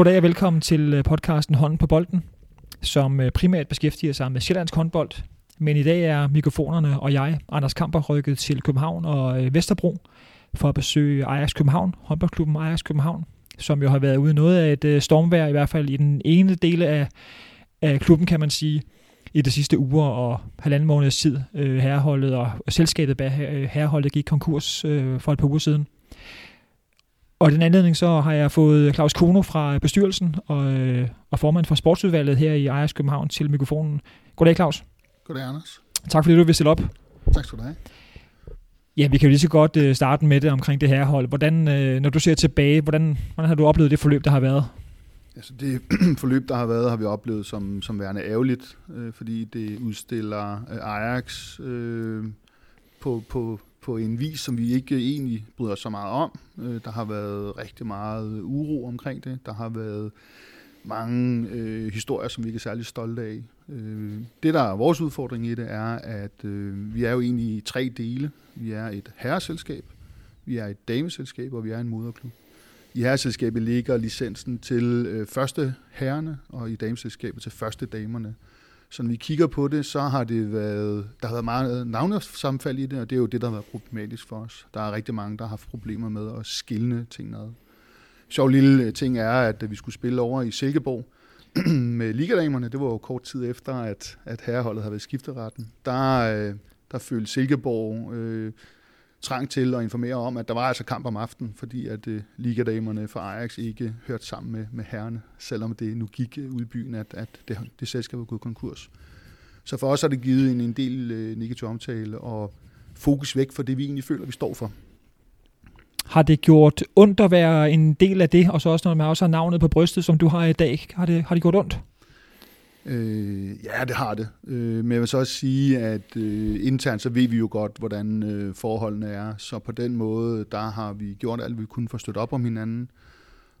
Goddag og velkommen til øh, podcasten Hånden på bolden, som øh, primært beskæftiger sig med Sjællands håndbold. Men i dag er mikrofonerne og jeg, Anders Kamper, rykket til København og øh, Vesterbro for at besøge Ajax København, håndboldklubben Ajax København, som jo har været ude noget af et stormvejr, i hvert fald i den ene del af, af klubben, kan man sige, i de sidste uger og halvanden måneds tid. Herreholdet og, og selskabet bag herreholdet gik konkurs for et par uger siden. Og i den anledning så har jeg fået Claus Kono fra bestyrelsen og, øh, og formand for sportsudvalget her i Ejers København til mikrofonen. Goddag Claus. Goddag Anders. Tak fordi du vil stille op. Tak skal du have. Ja, vi kan jo lige så godt øh, starte med det omkring det her hold. Hvordan, øh, når du ser tilbage, hvordan, hvordan har du oplevet det forløb, der har været? Altså det forløb, der har været, har vi oplevet som, som værende ærgerligt, øh, fordi det udstiller øh, Ajax øh, på, på på en vis, som vi ikke egentlig bryder så meget om. Øh, der har været rigtig meget uro omkring det. Der har været mange øh, historier, som vi ikke er særlig stolte af. Øh, det, der er vores udfordring i det, er, at øh, vi er jo egentlig i tre dele. Vi er et herreselskab, vi er et dameselskab, og vi er en moderklub. I herreselskabet ligger licensen til øh, første herrene, og i dameselskabet til første damerne. Så når vi kigger på det, så har det været, der har været meget navnesamfald i det, og det er jo det, der har været problematisk for os. Der er rigtig mange, der har haft problemer med at skille ting ad. Sjov lille øh, ting er, at øh, vi skulle spille over i Silkeborg med ligadamerne. Det var jo kort tid efter, at, at herreholdet havde været skifteretten. Der, øh, der følte Silkeborg øh, trang til at informere om, at der var altså kamp om aftenen, fordi at øh, ligadamerne for Ajax ikke hørte sammen med, med herrene, selvom det nu gik øh, ud i byen, at, at det, det selskab var gået konkurs. Så for os har det givet en, en del øh, negativ omtale og fokus væk fra det, vi egentlig føler, vi står for. Har det gjort ondt at være en del af det, og så også når man også har navnet på brystet, som du har i dag? Har det, har det gjort ondt? Øh, ja, det har det. Øh, men jeg vil så også sige, at øh, internt så ved vi jo godt, hvordan øh, forholdene er. Så på den måde, der har vi gjort alt, vi kunne for at støtte op om hinanden.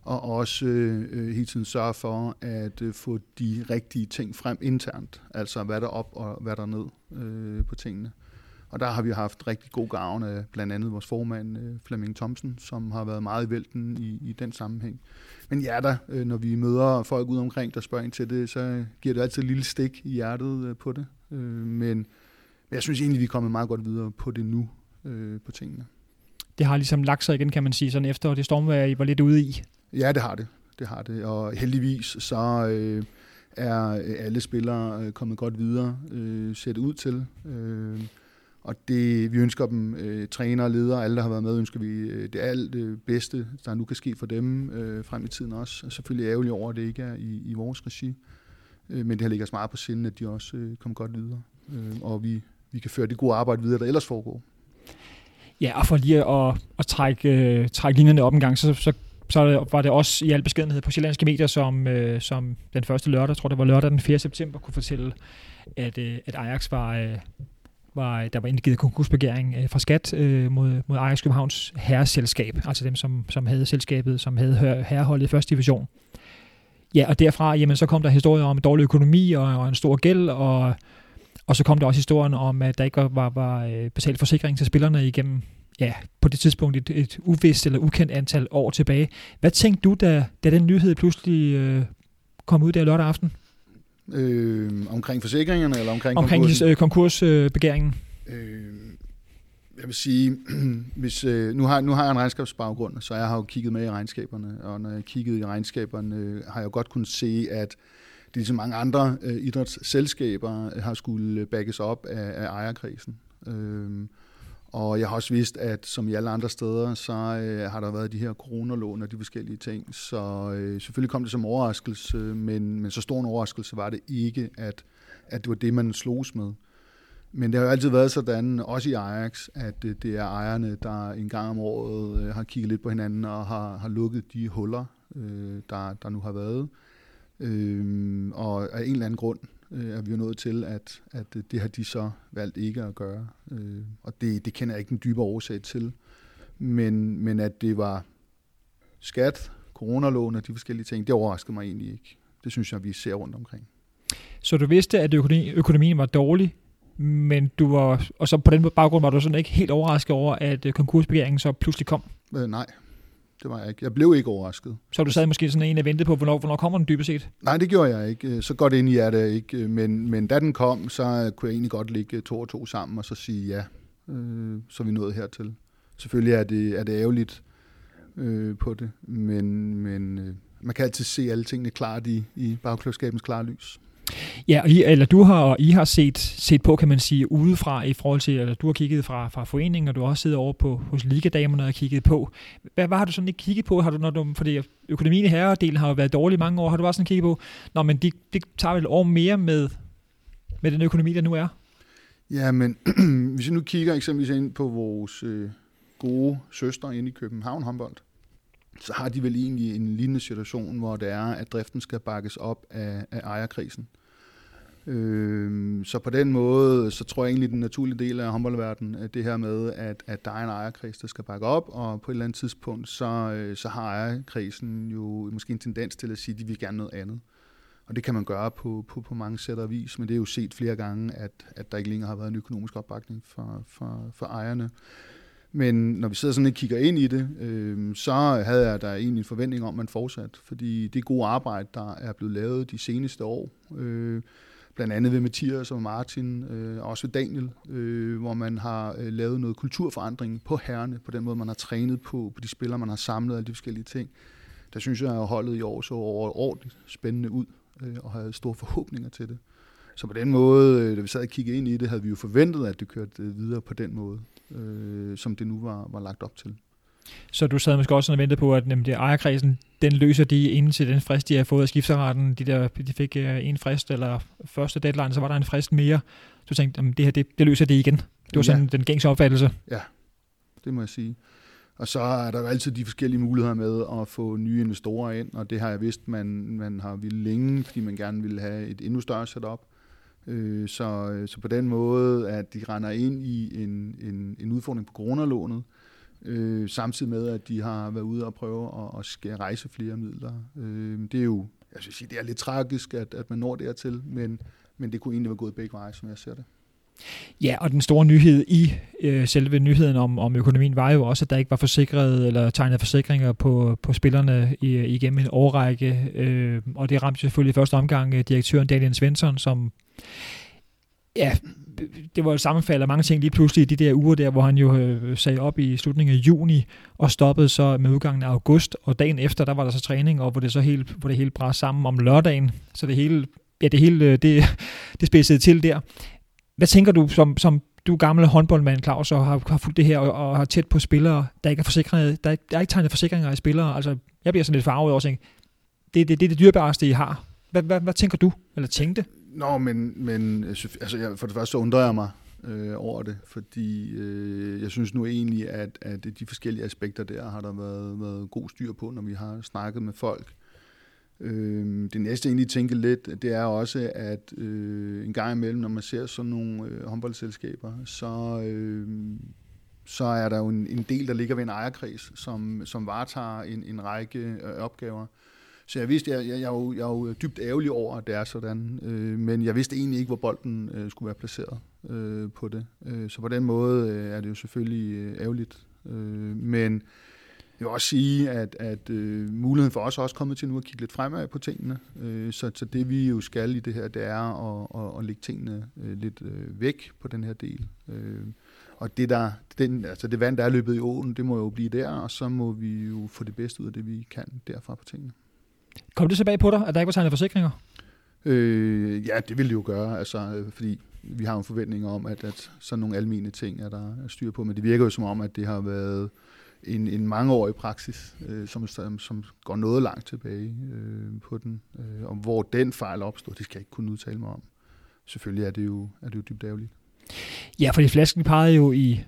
Og også øh, hele tiden sørge for at øh, få de rigtige ting frem internt. Altså hvad der op og hvad der ned øh, på tingene. Og der har vi haft rigtig god gavn af blandt andet vores formand øh, Flemming Thomsen, som har været meget i vælten i, i den sammenhæng. Men ja da, øh, når vi møder folk ude omkring, der spørger ind til det, så giver det altid et lille stik i hjertet øh, på det. Men jeg synes egentlig, vi er kommet meget godt videre på det nu, på tingene. Det har ligesom lagt sig igen, kan man sige, sådan efter det stormvejr, I var lidt ude i. Ja, det har det. Det har det. Og heldigvis så øh, er alle spillere kommet godt videre, øh, ser det ud til. Øh, og det, vi ønsker dem, øh, træner ledere, alle der har været med, ønsker vi øh, det alt det bedste, der nu kan ske for dem øh, frem i tiden også. Og selvfølgelig ærgerlig over, at det ikke er i, i vores regi. Øh, men det har ligger os meget på sinden, at de også øh, kommer godt videre. Øh, og vi, vi kan føre det gode arbejde videre, der ellers foregår. Ja, og for lige at, at trække, øh, trække linjerne op en gang, så, så, så var det også i al beskedenhed på sjællandske medier, som, øh, som den første lørdag, tror det var lørdag den 4. september, kunne fortælle, at, øh, at Ajax var, øh, var, der var indgivet konkursbegæring øh, fra skat øh, mod, mod Ajax Københavns herreselskab, altså dem, som, som havde selskabet, som havde herreholdet i første division. Ja, og derfra, jamen, så kom der historier om dårlig økonomi og, og en stor gæld, og, og så kom der også historien om, at der ikke var, var, var øh, betalt forsikring til spillerne igennem, ja, på det tidspunkt et, et uvist eller ukendt antal år tilbage. Hvad tænkte du, da, da den nyhed pludselig øh, kom ud der lørdag aften? Øh, omkring forsikringerne eller omkring Omkring konkursen? konkursbegæringen? Øh, jeg vil sige, hvis, øh, nu, har, nu har jeg en regnskabsbaggrund, så jeg har jo kigget med i regnskaberne, og når jeg kiggede i regnskaberne, øh, har jeg godt kunnet se, at det ligesom mange andre øh, idrætsselskaber har skulle backes op af, af ejerkrisen. Øh, og jeg har også vidst, at som i alle andre steder, så øh, har der været de her coronalån og de forskellige ting. Så øh, selvfølgelig kom det som overraskelse, men, men så stor en overraskelse var det ikke, at, at det var det, man slogs med. Men det har jo altid været sådan, også i Ajax, at det, det er ejerne, der en gang om året øh, har kigget lidt på hinanden og har, har lukket de huller, øh, der, der nu har været. Øh, og af en eller anden grund, øh, er vi jo nået til, at, at det har de så valgt ikke at gøre. Øh, og det, det kender jeg ikke en dybere årsag til. Men, men at det var skat, coronalån og de forskellige ting, det overraskede mig egentlig ikke. Det synes jeg, vi ser rundt omkring. Så du vidste, at økonomi, økonomien var dårlig, men du var, og så på den baggrund var du sådan ikke helt overrasket over, at konkursbegæringen så pludselig kom? Øh, nej, det var jeg ikke. Jeg blev ikke overrasket. Så du sad måske sådan en og ventede på, hvornår, hvornår kommer den dybest set? Nej, det gjorde jeg ikke. Så godt ind i er det ikke. Men, men da den kom, så kunne jeg egentlig godt ligge to og to sammen og så sige ja. Øh, så vi nået hertil. Selvfølgelig er det, er det ærgerligt øh, på det, men, men øh, man kan altid se alle tingene klart i, i bagklodskabens klare lys. Ja, I, eller du har, og I har set, set på, kan man sige, udefra i forhold til, eller du har kigget fra, fra foreningen, og du har også siddet over på, hos Ligadamerne og kigget på. Hvad, hvad har du sådan ikke kigget på? Har du, når du, fordi økonomien i herredelen har jo været dårlig i mange år, har du også sådan kigget på, Nå, men det de tager vel år mere med, med den økonomi, der nu er? Ja, men hvis vi nu kigger eksempelvis ind på vores øh, gode søster inde i København håndbold, så har de vel egentlig en lignende situation, hvor det er, at driften skal bakkes op af, af ejerkrisen. Øh, så på den måde, så tror jeg egentlig, den naturlige del af håndboldverdenen, det her med, at, at der er en ejerkreds, der skal bakke op, og på et eller andet tidspunkt, så, øh, så har ejerkrisen jo måske en tendens til at sige, at de vil gerne noget andet. Og det kan man gøre på, på, på mange sæt og vis, men det er jo set flere gange, at, at der ikke længere har været en økonomisk opbakning for, for, for ejerne. Men når vi sidder sådan og kigger ind i det, øh, så havde jeg der egentlig en forventning om, at man fortsat. Fordi det gode arbejde, der er blevet lavet de seneste år, øh, blandt andet ved Mathias og Martin, øh, også ved Daniel, øh, hvor man har øh, lavet noget kulturforandring på herrene, på den måde, man har trænet på, på de spillere, man har samlet alle de forskellige ting. Der synes jeg, at holdet i år så overordentligt spændende ud, øh, og havde store forhåbninger til det. Så på den måde, øh, da vi sad og kiggede ind i det, havde vi jo forventet, at det kørte øh, videre på den måde øh, som det nu var, var lagt op til. Så du sad måske også og ventede på, at jamen, det ejerkredsen, den løser de inden til den frist, de har fået af skifteretten. De, der, de fik uh, en frist, eller første deadline, så var der en frist mere. Du tænkte, jamen, det her, det, det løser det igen. Det var sådan ja. den gængse opfattelse. Ja, det må jeg sige. Og så er der jo altid de forskellige muligheder med at få nye investorer ind, og det har jeg vidst, man, man har ville længe, fordi man gerne ville have et endnu større setup. Øh, så, så på den måde, at de render ind i en, en, en udfordring på coronalånet, øh, øh, samtidig med, at de har været ude og prøve at, at skal rejse flere midler. Øh, det er jo, jeg synes, sige, det er lidt tragisk, at, at man når dertil, men, men det kunne egentlig være gået begge veje, som jeg ser det. Ja, og den store nyhed i øh, selve nyheden om, om økonomien var jo også, at der ikke var forsikret eller tegnet forsikringer på, på spillerne i, igennem en årrække. Øh, og det ramte selvfølgelig i første omgang øh, direktøren Daniel Svensson, som ja, det var jo sammenfald af mange ting lige pludselig i de der uger der, hvor han jo øh, sagde op i slutningen af juni og stoppede så med udgangen af august, og dagen efter, der var der så træning, og hvor det så helt, hvor det hele brændte sammen om lørdagen, så det hele, ja, det hele, øh, det, det spidsede til der. Hvad tænker du, som, som du gamle håndboldmand, Claus, og har, har fulgt det her, og, og har tæt på spillere, der ikke er forsikret, der, der er ikke tegnet forsikringer af spillere, altså, jeg bliver sådan lidt farvet over at tænke, det, det, det er det dyrbæreste, I har. Hvad, hvad, hvad tænker du, eller tænkte? Nå, men, men øh, altså, jeg, for det første så undrer jeg mig øh, over det, fordi øh, jeg synes nu egentlig, at, at de forskellige aspekter der har der været, været god styr på, når vi har snakket med folk. Øh, det næste, jeg egentlig tænker lidt, det er også, at øh, en gang imellem, når man ser sådan nogle øh, håndboldselskaber, så, øh, så er der jo en, en del, der ligger ved en ejerkreds, som, som varetager en, en række øh, opgaver. Så jeg vidste, jeg, jeg, jeg, er jo, jeg er jo dybt ærgerlig over, at det er sådan, øh, men jeg vidste egentlig ikke, hvor bolden øh, skulle være placeret øh, på det. Øh, så på den måde øh, er det jo selvfølgelig øh, ærgerligt. Øh, men jeg vil også sige, at, at øh, muligheden for os er også kommet til nu at kigge lidt fremad på tingene. Øh, så, så det vi jo skal i det her, det er at, at, at lægge tingene øh, lidt øh, væk på den her del. Øh, og det, der, den, altså det vand, der er løbet i åen, det må jo blive der, og så må vi jo få det bedste ud af det, vi kan derfra på tingene. Kom det tilbage på dig, at der ikke var tegnet forsikringer? Øh, ja, det ville det jo gøre, altså, øh, fordi vi har en forventning om, at, at sådan nogle almene ting er der er styr på, men det virker jo som om, at det har været en, en mangeårig praksis, øh, som, som, som går noget langt tilbage øh, på den. Øh, og hvor den fejl opstod, det skal jeg ikke kunne udtale mig om. Selvfølgelig er det jo, er det jo dybt ærgerligt. Ja, fordi flasken pegede jo i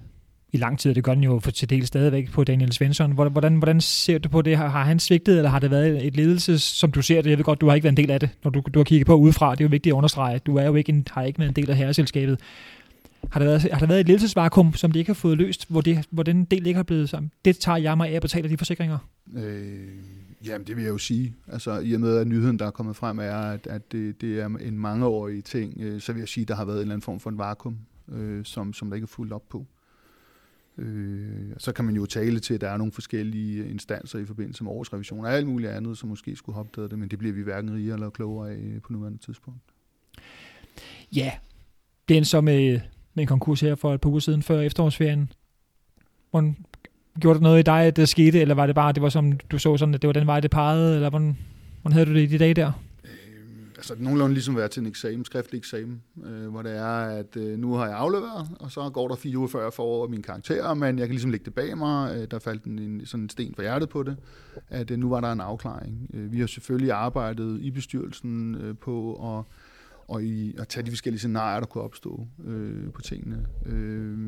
i lang tid, og det gør den jo for til del stadigvæk på Daniel Svensson. Hvordan, hvordan ser du på det? Har, har han svigtet, eller har det været et ledelse, som du ser det? Jeg ved godt, du har ikke været en del af det, når du, du har kigget på udefra. Det er jo vigtigt at understrege, du er jo ikke en, har ikke været en del af herreselskabet. Har der, været, har der været et ledelsesvakuum, som de ikke har fået løst, hvor, det, hvor den del ikke har blevet sammen? Det tager jeg mig af at betale de forsikringer. Øh, jamen, det vil jeg jo sige. Altså, i og med, at nyheden, der er kommet frem, er, at, at det, det er en mangeårig ting, øh, så vil jeg sige, at der har været en eller anden form for en vakuum, øh, som, som der ikke er fuldt op på. Øh, så kan man jo tale til, at der er nogle forskellige instanser i forbindelse med årsrevision og alt muligt andet, som måske skulle have opdaget det, men det bliver vi hverken rigere eller klogere af øh, på nuværende tidspunkt. Ja, det er så med, med en konkurs her for et par uger siden før efterårsferien. Hvordan, gjorde det noget i dig, at det skete, eller var det bare, det var som, du så sådan, at det var den vej, det pegede, eller hvordan, hvordan havde du det i de dage der? Altså nogenlunde ligesom være til en eksamen, skriftlig eksamen, øh, hvor det er, at øh, nu har jeg afleveret, og så går der fire uger før jeg får over mine karakterer, men jeg kan ligesom lægge det bag mig. Øh, der faldt en, en, sådan en sten for hjertet på det, at øh, nu var der en afklaring. Øh, vi har selvfølgelig arbejdet i bestyrelsen øh, på at og i at tage de forskellige scenarier, der kunne opstå øh, på tingene. Øh,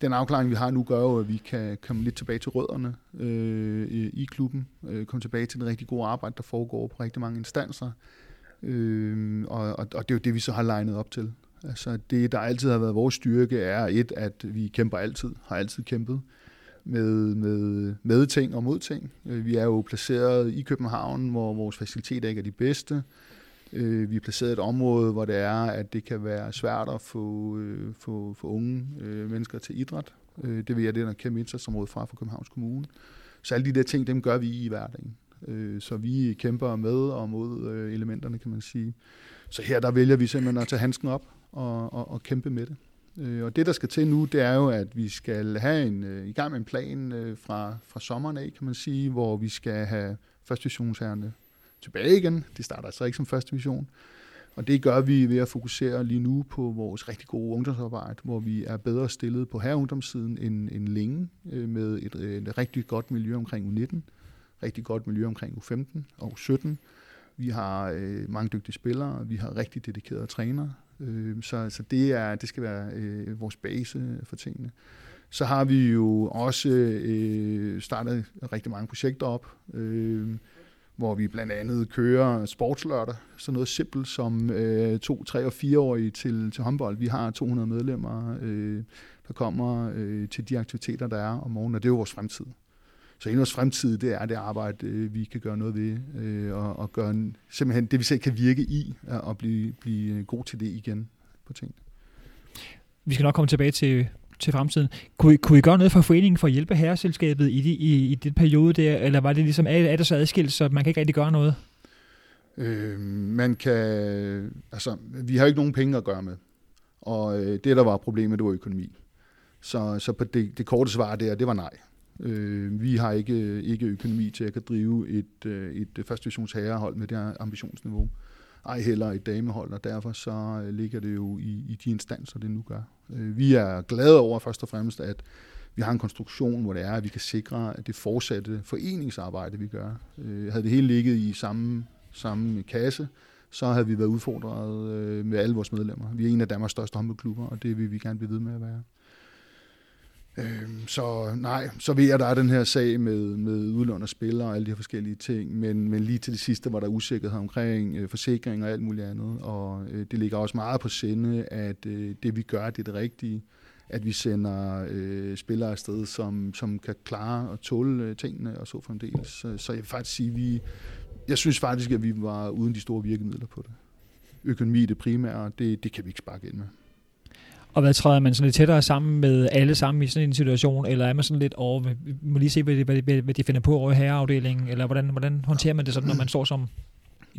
den afklaring, vi har nu, gør jo, at vi kan komme lidt tilbage til rødderne øh, i klubben, øh, komme tilbage til det rigtig gode arbejde, der foregår på rigtig mange instanser. Øh, og, og, og det er jo det, vi så har legnet op til. Altså det, der altid har været vores styrke, er et, at vi kæmper altid, har altid kæmpet med, med, med ting og mod ting. Øh, vi er jo placeret i København, hvor vores faciliteter ikke er de bedste. Øh, vi er placeret i et område, hvor det er, at det kan være svært at få, øh, få, få unge øh, mennesker til idræt. Øh, det vil jeg, det er en kæmpe indsatsområde fra for Københavns Kommune. Så alle de der ting, dem gør vi i hverdagen. Øh, så vi kæmper med og mod øh, elementerne, kan man sige. Så her der vælger vi simpelthen at tage handsken op og, og, og kæmpe med det. Øh, og det, der skal til nu, det er jo, at vi skal have en, øh, i gang med en plan øh, fra, fra sommeren af, kan man sige, hvor vi skal have første divisionsherrene tilbage igen. De starter altså ikke som første division. Og det gør vi ved at fokusere lige nu på vores rigtig gode ungdomsarbejde, hvor vi er bedre stillet på herreungdomssiden end, end længe, øh, med et, et rigtig godt miljø omkring U19 rigtig godt miljø omkring U15 og U17. Vi har øh, mange dygtige spillere, vi har rigtig dedikerede trænere, øh, så, så det, er, det skal være øh, vores base for tingene. Så har vi jo også øh, startet rigtig mange projekter op, øh, hvor vi blandt andet kører sportslørdag, så noget simpelt som øh, to, tre og fireårige til, til håndbold. Vi har 200 medlemmer, øh, der kommer øh, til de aktiviteter, der er om morgenen, og det er jo vores fremtid. Så en vores fremtid, det er det arbejde, øh, vi kan gøre noget ved, øh, og, og gøre en, simpelthen det, vi selv kan virke i, og blive, blive god til det igen på ting. Vi skal nok komme tilbage til, til fremtiden. Kunne I, kunne I gøre noget for foreningen for at hjælpe herreselskabet i, de, i, i den periode der, eller var det ligesom, er, det så adskilt, så man kan ikke rigtig gøre noget? Øh, man kan, altså, vi har ikke nogen penge at gøre med, og øh, det, der var problemet, det var økonomi. Så, så på det, det korte svar der, det var nej. Øh, vi har ikke, ikke økonomi til at kan drive et, øh, et første divisions herrehold med det her ambitionsniveau. Ej heller et damehold, og derfor så øh, ligger det jo i, i de instanser, det nu gør. Øh, vi er glade over først og fremmest, at vi har en konstruktion, hvor det er, at vi kan sikre, at det fortsatte foreningsarbejde, vi gør. Øh, havde det hele ligget i samme, samme kasse, så havde vi været udfordret øh, med alle vores medlemmer. Vi er en af Danmarks største håndboldklubber, og det vil vi gerne blive ved med at være. Øh, så nej, så ved jeg, at der er den her sag med, med udlån af spillere og alle de her forskellige ting, men, men lige til det sidste var der usikkerhed omkring øh, forsikring og alt muligt andet, og øh, det ligger også meget på sinde, at øh, det vi gør, det er det rigtige, at vi sender øh, spillere afsted, som, som kan klare og tåle øh, tingene og så fremdeles. Så, så jeg vil faktisk sige, vi, jeg synes faktisk, at vi var uden de store virkemidler på det. Økonomi det primære, det, det kan vi ikke sparke ind med. Og hvad træder man sådan lidt tættere sammen med alle sammen i sådan en situation, eller er man sådan lidt over, vi må lige se, hvad de, hvad de, hvad de finder på over i herreafdelingen, eller hvordan, hvordan håndterer man det sådan, når man står som en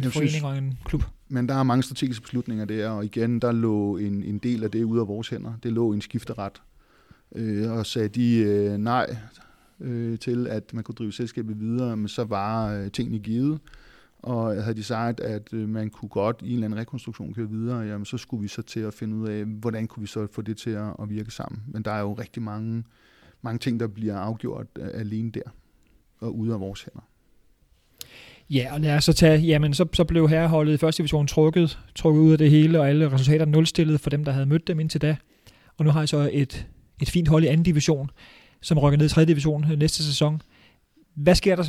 jeg forening synes, og en klub? Men der er mange strategiske beslutninger der, og igen, der lå en, en del af det ude af vores hænder. Det lå en skifteret. Øh, og sagde de øh, nej øh, til, at man kunne drive selskabet videre, men så var øh, tingene givet. Og havde de sagt, at øh, man kunne godt i en eller anden rekonstruktion køre videre, jamen så skulle vi så til at finde ud af, hvordan kunne vi så få det til at, at virke sammen. Men der er jo rigtig mange, mange ting, der bliver afgjort øh, alene der og ude af vores hænder. Ja, og lad os så tage, jamen så, så blev herreholdet i første division trukket, trukket ud af det hele, og alle resultater nulstillet for dem, der havde mødt dem indtil da. Og nu har jeg så et, et fint hold i anden division, som rykker ned i tredje division øh, næste sæson. Hvad sker der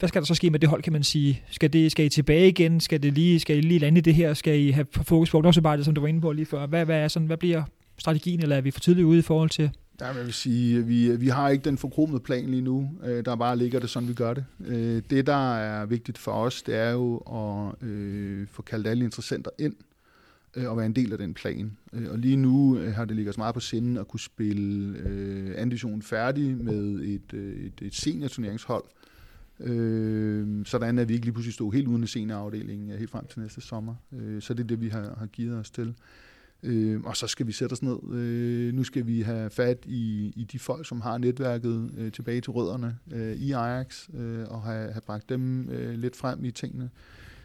hvad skal der så ske med det hold, kan man sige? Skal, det, skal I tilbage igen? Skal, det lige, skal I lige lande det her? Skal I have fokus på ungdomsarbejdet, som du var inde på lige før? Hvad, hvad, er sådan, hvad bliver strategien, eller er vi for tidligt ude i forhold til Ja, jeg vil sige, vi, vi har ikke den forkromede plan lige nu. Øh, der bare ligger det sådan, vi gør det. Øh, det, der er vigtigt for os, det er jo at øh, få kaldt alle interessenter ind. Øh, og være en del af den plan. Øh, og lige nu øh, har det ligget os meget på sinden at kunne spille øh, anden færdig med et, et, et, et seniorturneringshold, øh, sådan at vi ikke lige pludselig stod helt uden seniorafdelingen øh, helt frem til næste sommer. Øh, så det er det, vi har, har givet os til. Øh, og så skal vi sætte os ned. Øh, nu skal vi have fat i, i de folk, som har netværket øh, tilbage til rødderne øh, i Ajax, øh, og have, have bragt dem øh, lidt frem i tingene.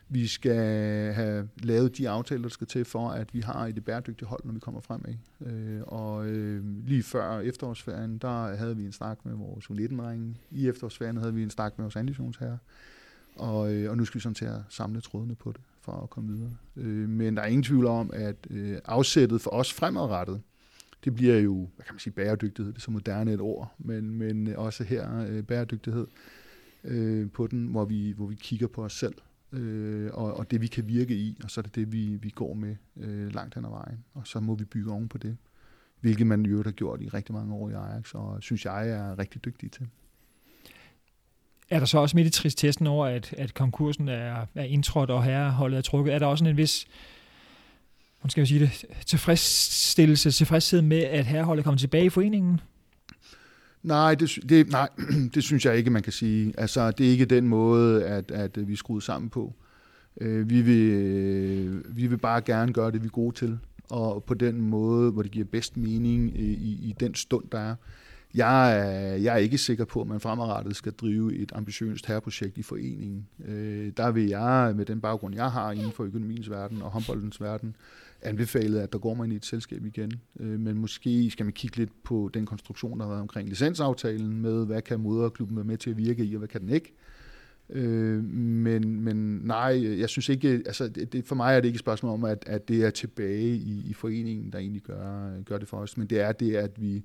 Vi skal have lavet de aftaler, der skal til for, at vi har et bæredygtigt hold, når vi kommer fremad. Øh, og øh, lige før efterårsferien, der havde vi en snak med vores U19-drenge. I efterårsferien havde vi en snak med vores ambitionsherrer. Og, øh, og nu skal vi sådan til at samle trådene på det for at komme videre. Øh, men der er ingen tvivl om, at øh, afsættet for os fremadrettet, det bliver jo, hvad kan man sige, bæredygtighed, det er så moderne et ord, men, men også her øh, bæredygtighed øh, på den, hvor vi, hvor vi kigger på os selv, øh, og, og det vi kan virke i, og så er det det, vi, vi går med øh, langt hen ad vejen, og så må vi bygge oven på det, hvilket man jo har gjort i rigtig mange år i Ajax, og synes jeg er rigtig dygtig til. Er der så også midt i tristessen over, at, at konkursen er, er indtrådt, og herreholdet er trukket? Er der også en vis hvordan skal jeg sige det, tilfredsstillelse, tilfredshed med, at herreholdet kommer tilbage i foreningen? Nej, det, det, nej, det synes jeg ikke, man kan sige. Altså, det er ikke den måde, at, at øh, vi er skruet sammen på. Øh, vi, vil, øh, vi vil bare gerne gøre det, vi er gode til, og på den måde, hvor det giver bedst mening øh, i, i den stund, der er. Jeg er, jeg er ikke sikker på, at man fremadrettet skal drive et ambitiøst herreprojekt i foreningen. Øh, der vil jeg, med den baggrund, jeg har inden for økonomiens verden og håndboldens verden, anbefale, at der går man i et selskab igen. Øh, men måske skal man kigge lidt på den konstruktion, der har været omkring licensaftalen med, hvad kan moderklubben være med til at virke i, og hvad kan den ikke. Øh, men, men nej, jeg synes ikke, altså det, det, for mig er det ikke et spørgsmål om, at, at det er tilbage i, i foreningen, der egentlig gør, gør det for os, men det er det, at vi,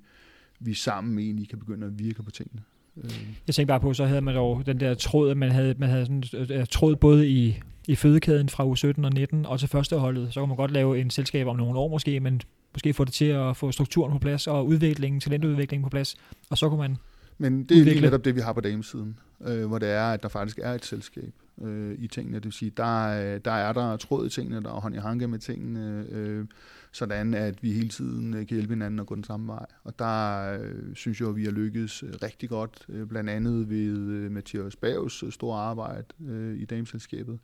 vi sammen egentlig kan begynde at virke på tingene. Øh. Jeg tænker bare på, så havde man dog den der tråd, at man havde, man havde sådan, uh, tråd både i, i fødekæden fra u 17 og 19 og til førsteholdet. Så kan man godt lave en selskab om nogle år måske, men måske få det til at få strukturen på plads og udviklingen, talentudviklingen på plads. Og så kunne man Men det er lige netop det, vi har på damesiden, øh, hvor det er, at der faktisk er et selskab øh, i tingene. Det vil sige, der, øh, der er der tråd i tingene, der er hånd i hanke med tingene. Øh, sådan at vi hele tiden øh, kan hjælpe hinanden og gå den samme vej. Og der øh, synes jeg, at vi har lykkedes øh, rigtig godt, øh, blandt andet ved øh, Mathias Bavs store arbejde øh, i dameselskabet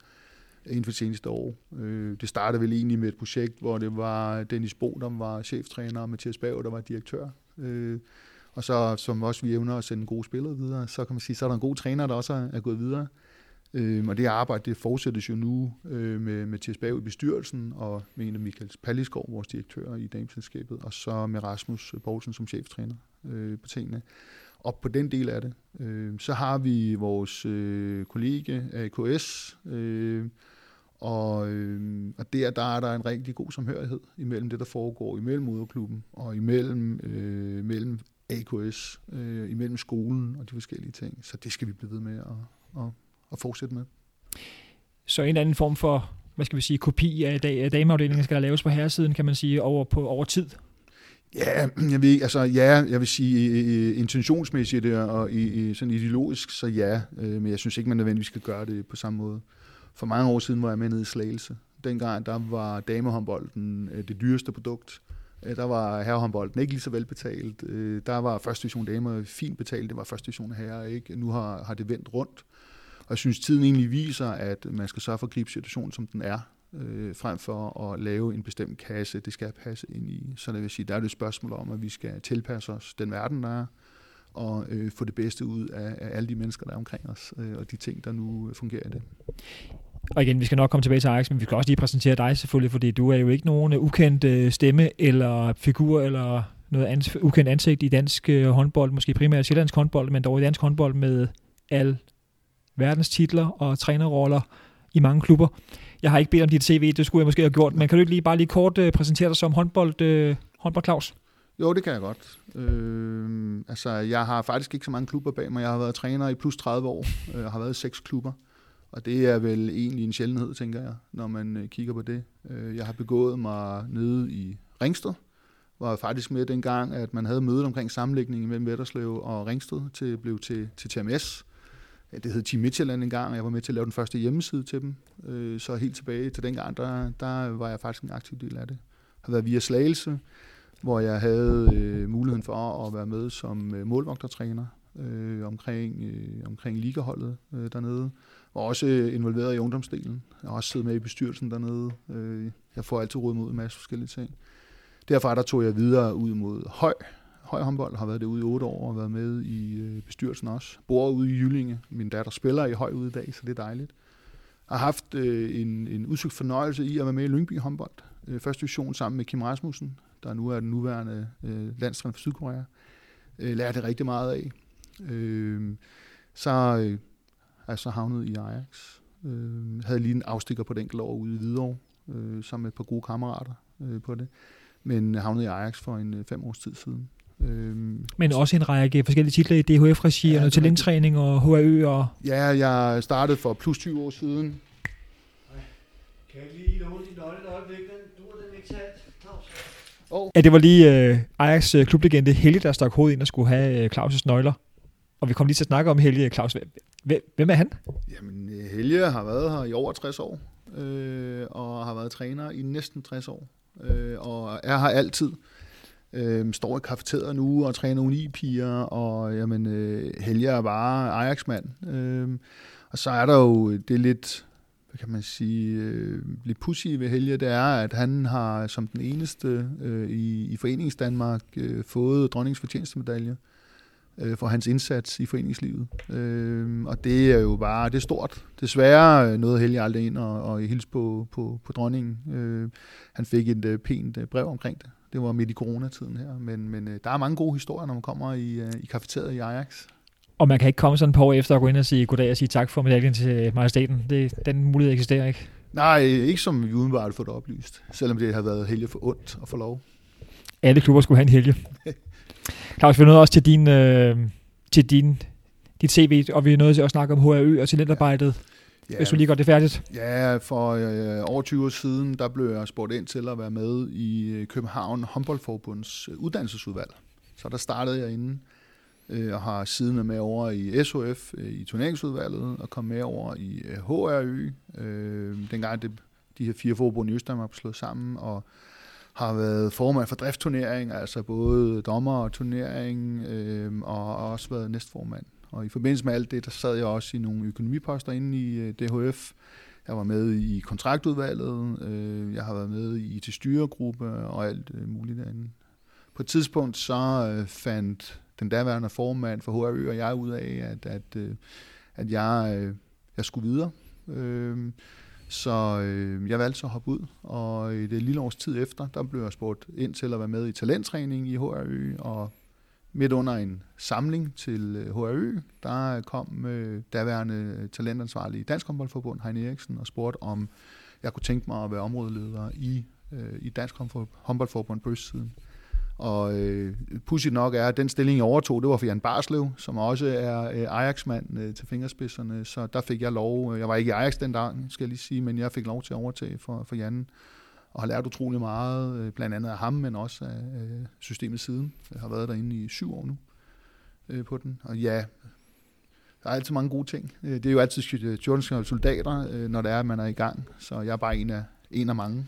inden for seneste år. Øh, det startede vel egentlig med et projekt, hvor det var Dennis Bo, der var cheftræner, og Mathias Bav, der var direktør. Øh, og så, som også vi evner at sende gode spillere videre, så kan man sige, så er der en god træner, der også er gået videre. Øh, og det arbejde, det fortsættes jo nu øh, med Mathias Bag i bestyrelsen, og med en af Michael Palliskov, vores direktør i dameselskabet, og så med Rasmus Poulsen som cheftræner øh, på tingene. Og på den del af det, øh, så har vi vores øh, kollega AKS, øh, og, øh, og der, der er der en rigtig god samhørighed imellem det, der foregår imellem moderklubben og imellem øh, mellem AKS, øh, imellem skolen og de forskellige ting. Så det skal vi blive ved med at, at at fortsætte med. Så en anden form for, hvad skal vi sige, kopi af dameafdelingen skal der laves på herresiden, kan man sige, over, på, over tid? Ja, jeg vil, altså, ja, jeg vil sige intentionsmæssigt og i, sådan ideologisk, så ja, øh, men jeg synes ikke, man nødvendigvis skal gøre det på samme måde. For mange år siden var jeg med nede i Slagelse. Dengang der var damehåndbolden øh, det dyreste produkt. Øh, der var herrehåndbolden ikke lige så velbetalt. Der var første division damer fint betalt, det var første division herrer ikke. Nu har, har det vendt rundt. Og jeg synes, tiden egentlig viser, at man skal sørge for at gribe situationen, som den er, øh, frem for at lave en bestemt kasse, det skal passe ind i. Så det vil sige, der er det et spørgsmål om, at vi skal tilpasse os den verden, der er, og øh, få det bedste ud af, af alle de mennesker, der er omkring os, øh, og de ting, der nu fungerer i det. Og igen, vi skal nok komme tilbage til Ajax, men vi skal også lige præsentere dig selvfølgelig, fordi du er jo ikke nogen ukendt øh, stemme eller figur eller noget ans- ukendt ansigt i dansk øh, håndbold, måske primært sjællandsk håndbold, men dog i dansk håndbold med al verdens titler og trænerroller i mange klubber. Jeg har ikke bedt om dit CV, det skulle jeg måske have gjort, men kan du ikke lige bare lige kort øh, præsentere dig som håndbold, øh, håndbold Claus? Jo, det kan jeg godt. Øh, altså, jeg har faktisk ikke så mange klubber bag mig. Jeg har været træner i plus 30 år. Øh, jeg har været i seks klubber. Og det er vel egentlig en sjældenhed, tænker jeg, når man øh, kigger på det. Øh, jeg har begået mig nede i Ringsted, var faktisk med dengang, at man havde mødet omkring sammenlægningen mellem Vetterslev og Ringsted til blev til, til TMS det hed Team Midtjylland engang, og jeg var med til at lave den første hjemmeside til dem. Øh, så helt tilbage til dengang, der, der var jeg faktisk en aktiv del af det. Jeg har været via Slagelse, hvor jeg havde øh, muligheden for at være med som øh, målvogtertræner øh, omkring, øh, omkring ligaholdet øh, dernede. Og også øh, involveret i ungdomsdelen. Jeg har også siddet med i bestyrelsen dernede. Øh, jeg får altid råd mod en masse forskellige ting. Derfra der tog jeg videre ud mod Høj, høj håndbold, har været derude i otte år og været med i øh, bestyrelsen også. Bor ude i Jyllinge. Min datter spiller i høj ude i dag, så det er dejligt. Jeg har haft øh, en, en udsøgt fornøjelse i at være med i Lyngby håndbold. Øh, første division sammen med Kim Rasmussen, der nu er den nuværende øh, landstræner for Sydkorea. Øh, lærte det rigtig meget af. Øh, så øh, er jeg så havnet i Ajax. Øh, havde lige en afstikker på den enkelt år ude i Hvidovre, øh, sammen med et par gode kammerater øh, på det. Men øh, havnede i Ajax for en øh, fem års tid siden. Øhm, Men også en række forskellige titler i DHF-regi, ja, og noget talenttræning og HAØ og... Ja, jeg startede for plus 20 år siden. Kan jeg lige låne din nøgle et øjeblik? Den, du er den ikke talt, Oh. Ja, det var lige uh, Ajax uh, klublegende Helge, der stak hovedet ind og skulle have uh, Claus' nøgler. Og vi kom lige til at snakke om Helge. Claus, hvem er han? Jamen, Helge har været her i over 60 år, øh, og har været træner i næsten 60 år, øh, og er her altid. Øh, øh, står i kafeteriet nu og træner uni-piger, og jamen, øh, Helge er bare Ajax-mand. Øh, og så er der jo det lidt, hvad kan man sige, øh, lidt pussy ved Helge, det er, at han har som den eneste øh, i, i Forenings Danmark øh, fået dronningens fortjenestemedalje øh, for hans indsats i foreningslivet. Øh, og det er jo bare, det er stort. Desværre øh, nåede Helge aldrig ind og, og hilse på, på, på dronningen. Øh, han fik et øh, pænt øh, brev omkring det. Det var midt i coronatiden her, men, men øh, der er mange gode historier, når man kommer i, øh, i kafeteriet i Ajax. Og man kan ikke komme sådan par år efter at gå ind og sige goddag og sige tak for medaljen til majestaten. Det, den mulighed eksisterer ikke. Nej, ikke som vi udenbart får det oplyst, selvom det har været helge for ondt at få lov. Alle klubber skulle have en helge. Claus, vi nåede også til din, øh, til din, dit CV, og vi er nødt til at snakke om HRØ og talentarbejdet. Ja, hvis du lige gør det færdigt. Ja, for øh, over 20 år siden, der blev jeg spurgt ind til at være med i øh, København håndboldforbunds øh, uddannelsesudvalg. Så der startede jeg inden øh, og har siden med over i SOF, øh, i turneringsudvalget, og kom med over i øh, HRØ, øh, dengang det, de her fire forbund i Østdanmark blev slået sammen, og har været formand for driftturnering, altså både dommer og turnering, øh, og også været næstformand. Og i forbindelse med alt det, der sad jeg også i nogle økonomiposter inde i øh, DHF. Jeg var med i kontraktudvalget, øh, jeg har været med i til styregruppe og alt øh, muligt andet. På et tidspunkt så øh, fandt den daværende formand for HRØ og jeg ud af, at, at, øh, at jeg, øh, jeg skulle videre. Øh, så øh, jeg valgte så at hoppe ud, og i det lille års tid efter, der blev jeg spurgt ind til at være med i talenttræning i HRØ, og midt under en samling til øh, HRØ, der øh, kom øh, daværende øh, talentansvarlig i Dansk Håndboldforbund, Heine Eriksen, og spurgte, om jeg kunne tænke mig at være områdeleder i, øh, i Dansk Håndboldforbund på østsiden. Og øh, pudsigt nok er, at den stilling, jeg overtog, det var for Jan Barslev, som også er øh, Ajax-mand øh, til fingerspidserne. Så der fik jeg lov. Jeg var ikke i Ajax den dag, skal jeg lige sige, men jeg fik lov til at overtage for, for Jan. Og har lært utrolig meget, øh, blandt andet af ham, men også af øh, systemet siden. Jeg har været derinde i syv år nu øh, på den. Og ja, der er altid mange gode ting. Øh, det er jo altid jordanske soldater, øh, når det er, at man er i gang. Så jeg er bare en af, en af mange.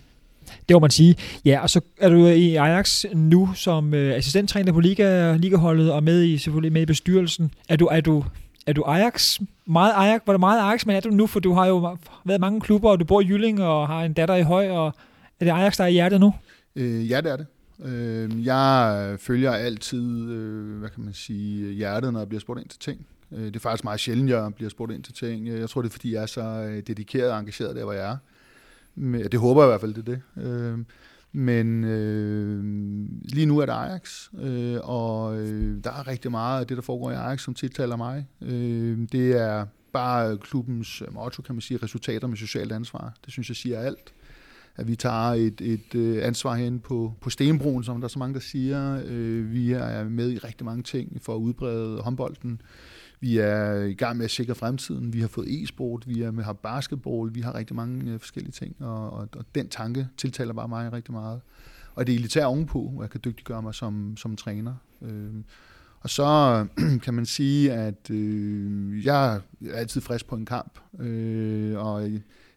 Det må man sige. Ja, og så er du i Ajax nu som øh, assistenttræner på Liga, Ligaholdet og med i, selvfølgelig med i bestyrelsen. Er du, er du, er du Ajax? Meget Ajax? Var det meget Ajax, men er du nu? For du har jo været mange klubber, og du bor i Jylling og har en datter i Høj, og er det Ajax, der er i hjertet nu? Øh, ja, det er det. Øh, jeg følger altid, øh, hvad kan man sige, hjertet, når jeg bliver spurgt ind til ting. Øh, det er faktisk meget sjældent, jeg bliver spurgt ind til ting. Jeg tror, det er, fordi jeg er så øh, dedikeret og engageret der, hvor jeg er. Men, Det håber jeg i hvert fald, det er det. Øh, men øh, lige nu er det Ajax, øh, og øh, der er rigtig meget af det, der foregår i Ajax, som tiltaler mig. Øh, det er bare klubbens øh, motto, kan man sige, resultater med socialt ansvar. Det synes jeg siger alt. At vi tager et, et øh, ansvar hen på, på Stenbroen, som der er så mange, der siger. Øh, vi er med i rigtig mange ting for at udbrede håndbolden. Vi er i gang med at sikre fremtiden. Vi har fået e-sport, vi er med har basketball, vi har rigtig mange øh, forskellige ting, og, og, og den tanke tiltaler bare mig rigtig meget. Og det elitære ovenpå, hvor jeg kan dygtiggøre mig som, som træner. Øh, Og så kan man sige, at øh, jeg er altid frisk på en kamp, øh, og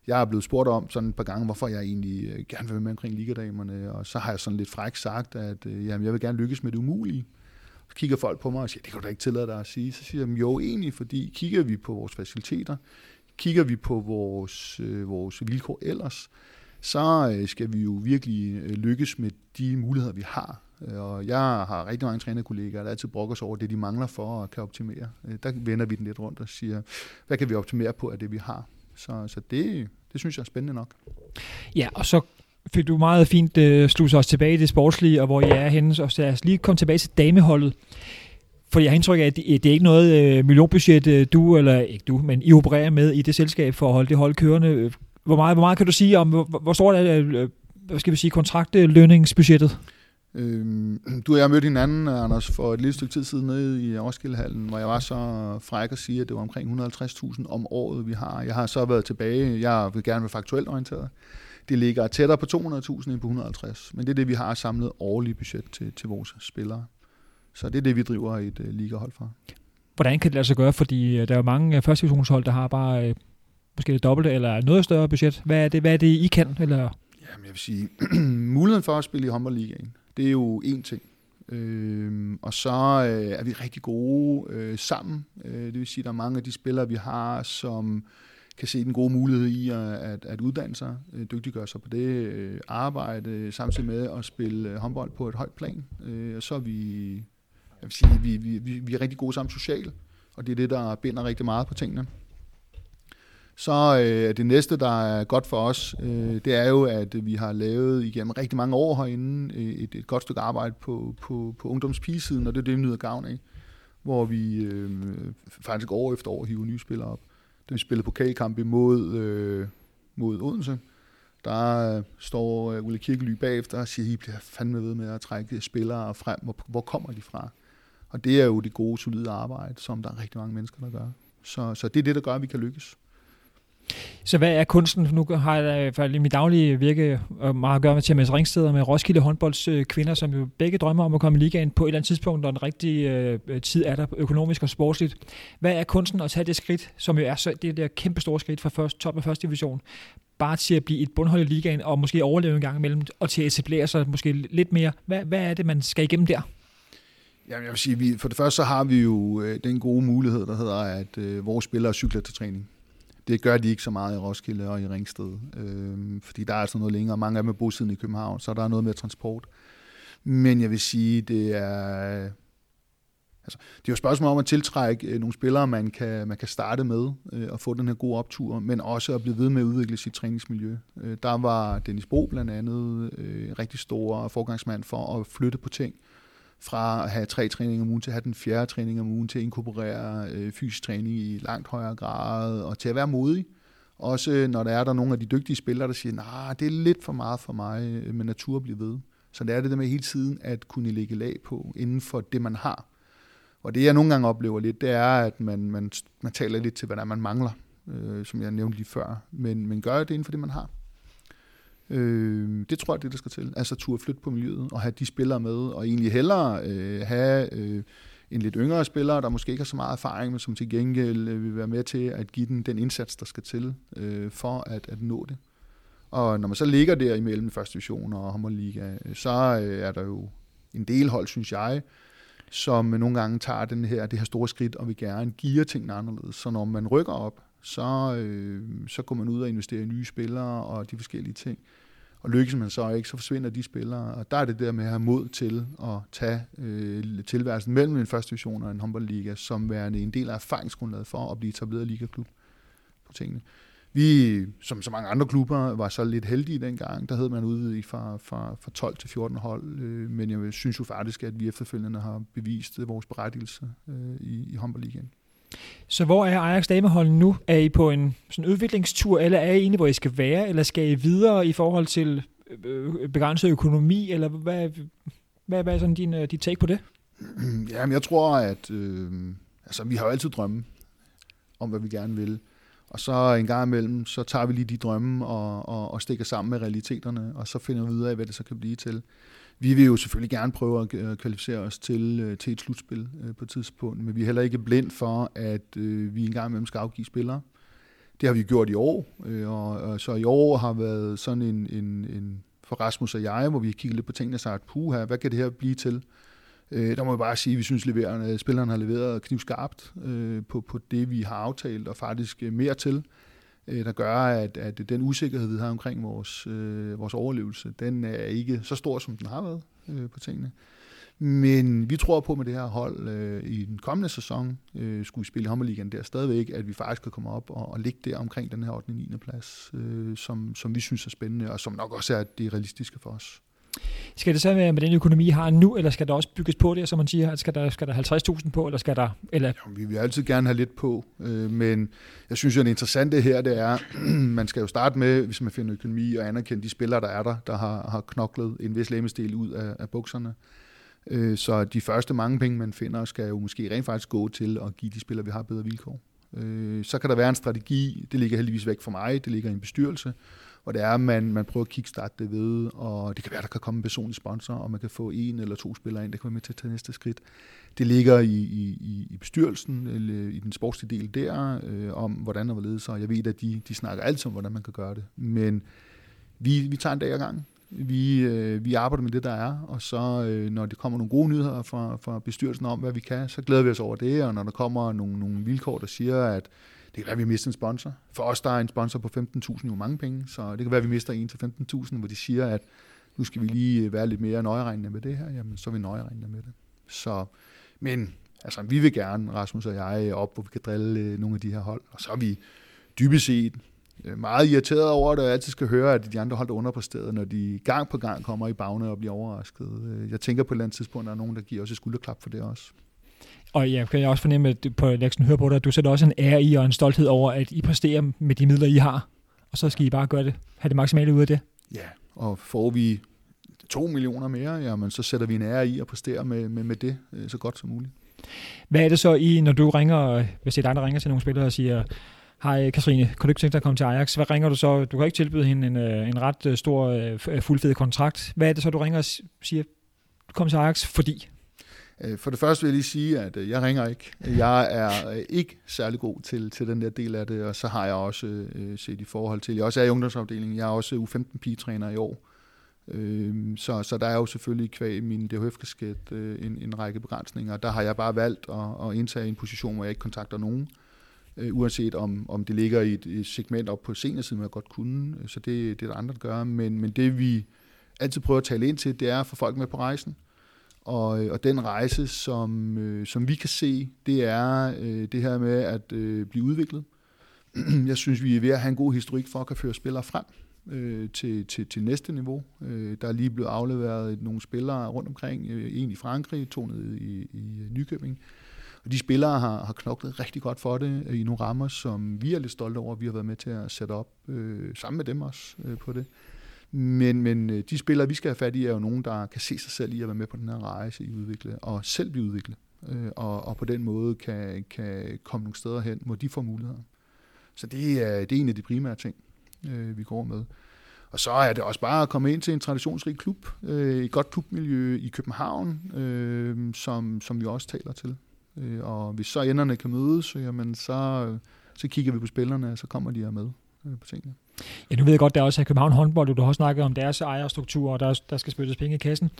jeg er blevet spurgt om sådan et par gange, hvorfor jeg egentlig øh, gerne vil være med omkring ligadamerne, og så har jeg sådan lidt fræk sagt, at øh, jamen, jeg vil gerne lykkes med det umulige. Så kigger folk på mig og siger, det kan du da ikke tillade dig at sige. Så siger jeg, jo egentlig, fordi kigger vi på vores faciliteter, kigger vi på vores, øh, vores vilkår ellers, så øh, skal vi jo virkelig øh, lykkes med de muligheder, vi har. Øh, og jeg har rigtig mange trænerkollegaer, der altid brokker sig over det, de mangler for at kan optimere. Øh, der vender vi den lidt rundt og siger, hvad kan vi optimere på af det, vi har? Så, så det, det synes jeg er spændende nok. Ja, og så fik du meget fint øh, sluset os tilbage i det sportslige, og hvor jeg er henne. Så lad os lige komme tilbage til dameholdet. For jeg har indtryk af, at det, det er ikke noget øh, millionbudget, øh, du, eller ikke du, men I opererer med i det selskab for at holde det hold kørende. Hvor meget, hvor meget kan du sige om, hvor, hvor stort er øh, hvad skal vi sige, kontraktlønningsbudgettet? Øhm, du og jeg mødte hinanden, Anders, for et lille stykke tid siden nede i Roskildehallen, hvor jeg var så fræk at sige, at det var omkring 150.000 om året, vi har. Jeg har så været tilbage, jeg vil gerne være faktuelt orienteret. Det ligger tættere på 200.000 end på 150, men det er det, vi har samlet årligt budget til, til vores spillere. Så det er det, vi driver et uh, ligahold for. Hvordan kan det lade sig gøre? Fordi øh, der er jo mange første divisionshold, der har bare uh, måske det dobbelte eller noget større budget. Hvad er det, hvad er det I kan? Eller? Jamen, jeg vil sige, muligheden for at spille i håndboldligaen, det er jo én ting. Øh, og så øh, er vi rigtig gode øh, sammen. Øh, det vil sige, at der er mange af de spillere, vi har, som kan se den gode mulighed i at, at, at uddanne sig, øh, dygtiggøre sig på det, øh, arbejde samtidig med at spille øh, håndbold på et højt plan. Øh, og så er vi, jeg vil sige, vi, vi, vi, vi er rigtig gode sammen socialt, og det er det, der binder rigtig meget på tingene. Så øh, det næste, der er godt for os, øh, det er jo, at vi har lavet igennem rigtig mange år herinde øh, et, et godt stykke arbejde på, på, på ungdomspigesiden, og det er det, vi nyder gavn af, hvor vi øh, faktisk år efter år hiver nye spillere op. Da vi spillede pokalkamp imod øh, mod Odense, der øh, står øh, Ulle Kirkely bagefter og siger, I bliver fandme ved med at trække spillere frem. Hvor, hvor kommer de fra? Og det er jo det gode, solide arbejde, som der er rigtig mange mennesker, der gør. Så, så det er det, der gør, at vi kan lykkes. Så hvad er kunsten? Nu har jeg i mit daglige virke øh, meget at gøre med Thomas Ringsted med Roskilde håndbolds øh, kvinder, som jo begge drømmer om at komme i ligaen på et eller andet tidspunkt, når den rigtige øh, tid er der økonomisk og sportsligt. Hvad er kunsten at tage det skridt, som jo er så, det der kæmpe store skridt fra først, top af første division, bare til at blive et bundhold i ligaen og måske overleve en gang imellem, og til at etablere sig måske lidt mere. Hvad, hvad er det, man skal igennem der? Jamen, jeg vil sige, vi, for det første så har vi jo øh, den gode mulighed, der hedder, at øh, vores spillere cykler til træning. Det gør de ikke så meget i Roskilde og i Ringsted, øh, fordi der er altså noget længere. Mange af dem er bosiddende i København, så der er noget med transport. Men jeg vil sige, det er... Altså, det er jo et spørgsmål om at tiltrække øh, nogle spillere, man kan, man kan starte med øh, og få den her gode optur, men også at blive ved med at udvikle sit træningsmiljø. Øh, der var Dennis Bro blandt andet øh, rigtig stor forgangsmand for at flytte på ting. Øh, fra at have tre træninger om ugen til at have den fjerde træning om ugen, til at inkorporere øh, fysisk træning i langt højere grad, og til at være modig. Også øh, når der er der nogle af de dygtige spillere, der siger, nej, nah, det er lidt for meget for mig, øh, med men natur bliver ved. Så det er det der med hele tiden at kunne lægge lag på inden for det, man har. Og det jeg nogle gange oplever lidt, det er, at man, man, man taler lidt til, hvad der er, man mangler, øh, som jeg nævnte lige før, men, men gør det inden for det, man har. Øh, det tror jeg, det der skal til. Altså turde flytte på miljøet og have de spillere med, og egentlig hellere øh, have øh, en lidt yngre spiller, der måske ikke har så meget erfaring, men som til gengæld øh, vil være med til at give den den indsats, der skal til øh, for at, at nå det. Og når man så ligger der imellem første division og Hammerliga, øh, så øh, er der jo en del hold, synes jeg, som nogle gange tager den her, det her store skridt og vil gerne give tingene anderledes. Så når man rykker op, så, øh, så går man ud og investerer i nye spillere og de forskellige ting. Og lykkes man så ikke, så forsvinder de spillere. Og der er det der med at have mod til at tage øh, tilværelsen mellem en første division og en håndboldliga, som værende en del af erfaringsgrundlaget for at blive etableret ligaklub på tingene. Vi, som så mange andre klubber, var så lidt heldige dengang. Der havde man udvidet fra, fra, fra 12 til 14 hold. Øh, men jeg synes jo faktisk, at vi efterfølgende har bevist vores berettigelse øh, i, i håndboldligaen. Så hvor er Ajax damehold nu? Er I på en sådan udviklingstur, eller er I egentlig, hvor I skal være, eller skal I videre i forhold til øh, øh begrænset økonomi, eller hvad, hvad, hvad er sådan din, øh, din take på det? Jamen, jeg tror, at øh, altså, vi har jo altid drømme om, hvad vi gerne vil. Og så en gang imellem, så tager vi lige de drømme og, og, og stikker sammen med realiteterne, og så finder vi ud af, hvad det så kan blive til. Vi vil jo selvfølgelig gerne prøve at øh, kvalificere os til, øh, til et slutspil øh, på et tidspunkt, men vi er heller ikke blind for, at vi engang imellem skal afgive spillere. Det har vi gjort i år, og, så i år har været sådan en, en, en for Rasmus og jeg, hvor vi kigger lidt på tingene og sagt, puha, hvad kan det her blive til? der må jeg bare sige, at vi synes, at spilleren har leveret knivskarpt på, på det, vi har aftalt, og faktisk mere til Øh, der gør, at, at den usikkerhed, vi har omkring vores, øh, vores overlevelse, den er ikke så stor, som den har været øh, på tingene. Men vi tror på med det her hold øh, i den kommende sæson, øh, skulle vi spille Hammerligaen der stadigvæk, at vi faktisk kan komme op og, og ligge der omkring den her 8. og 9. plads, øh, som, som vi synes er spændende, og som nok også er det realistiske for os. Skal det så være med den økonomi, I har nu, eller skal der også bygges på det, som man siger? Skal der, skal der 50.000 på, eller skal der... Eller? Jo, vi vil altid gerne have lidt på, øh, men jeg synes jo, det interessante her, det er, man skal jo starte med, hvis man finder økonomi, og anerkende de spillere, der er der, der har, har knoklet en vis lægemestil ud af, af bukserne. Øh, så de første mange penge, man finder, skal jo måske rent faktisk gå til at give de spillere, vi har bedre vilkår. Øh, så kan der være en strategi, det ligger heldigvis væk fra mig, det ligger i en bestyrelse, hvor det er, at man, man prøver at kickstarte det ved, og det kan være, der kan komme en personlig sponsor, og man kan få en eller to spillere ind, der kan være med til at tage næste skridt. Det ligger i, i, i bestyrelsen, eller i den sportslige del der, øh, om hvordan og hvorledes, og jeg ved, at de, de snakker altid om, hvordan man kan gøre det. Men vi, vi tager en dag ad gang. Vi, øh, vi arbejder med det, der er, og så øh, når det kommer nogle gode nyheder fra, fra bestyrelsen om, hvad vi kan, så glæder vi os over det, og når der kommer nogle, nogle vilkår, der siger, at det kan være, at vi mister en sponsor. For os, der er en sponsor på 15.000 jo mange penge, så det kan være, at vi mister en til 15.000, hvor de siger, at nu skal vi lige øh, være lidt mere nøjeregnende med det her, jamen så er vi nøjeregnende med det. Så, men altså, vi vil gerne, Rasmus og jeg, op, hvor vi kan drille øh, nogle af de her hold, og så er vi dybest set øh, meget irriteret over det, og altid skal høre, at de andre hold er underpræsteret, når de gang på gang kommer i bagne og bliver overrasket. Jeg tænker på et eller andet tidspunkt, at der er nogen, der giver os et skulderklap for det også. Og jeg kan også fornemme at på Lexen høre på dig, at du sætter også en ære i og en stolthed over, at I præsterer med de midler, I har. Og så skal I bare gøre det, have det maksimale ud af det. Ja, og får vi to millioner mere, jamen så sætter vi en ære i at præstere med, med, med det øh, så godt som muligt. Hvad er det så i, når du ringer, hvis det er dig, der ringer til nogle spillere og siger, Hej Katrine, kan du ikke tænke dig at komme til Ajax? Hvad ringer du så? Du kan ikke tilbyde hende en, øh, en ret øh, stor, fuldfed kontrakt. Hvad er det så, du ringer og siger, kom til Ajax, fordi? Øh, for det første vil jeg lige sige, at øh, jeg ringer ikke. Jeg er øh, ikke særlig god til, til den der del af det, og så har jeg også øh, set i forhold til, jeg også er i ungdomsafdelingen, jeg er også U15-pigetræner i år, øh, så, så der er jo selvfølgelig kvæg min DHF-kasket øh, en, en række begrænsninger. Der har jeg bare valgt at, at indtage en position, hvor jeg ikke kontakter nogen, øh, uanset om, om det ligger i et, segment op på senere hvor jeg godt kunne, så det, det er der andre, der gør. Men, men det vi altid prøver at tale ind til, det er at få folk med på rejsen. Og, øh, og den rejse, som, øh, som vi kan se, det er øh, det her med at øh, blive udviklet. Jeg synes, vi er ved at have en god historik for at kan føre spillere frem øh, til, til, til næste niveau. Øh, der er lige blevet afleveret nogle spillere rundt omkring, øh, en i Frankrig, to nede i, i Nykøbing. Og de spillere har, har knoklet rigtig godt for det øh, i nogle rammer, som vi er lidt stolte over, vi har været med til at sætte op øh, sammen med dem også øh, på det. Men, men øh, de spillere, vi skal have fat i, er jo nogen, der kan se sig selv i at være med på den her rejse i udvikle, og selv blive udviklet. Øh, og, og på den måde kan, kan komme nogle steder hen, hvor de får muligheder. Så det er, det er en af de primære ting, øh, vi går med. Og så er det også bare at komme ind til en traditionsrig klub, øh, et godt klubmiljø i København, øh, som, som vi også taler til. og hvis så enderne kan mødes, jamen så, så kigger vi på spillerne, og så kommer de her med på tingene. Ja, nu ved jeg godt, der er også København håndbold, du har også snakket om deres ejerstruktur, og der, der skal spyttes penge i kassen.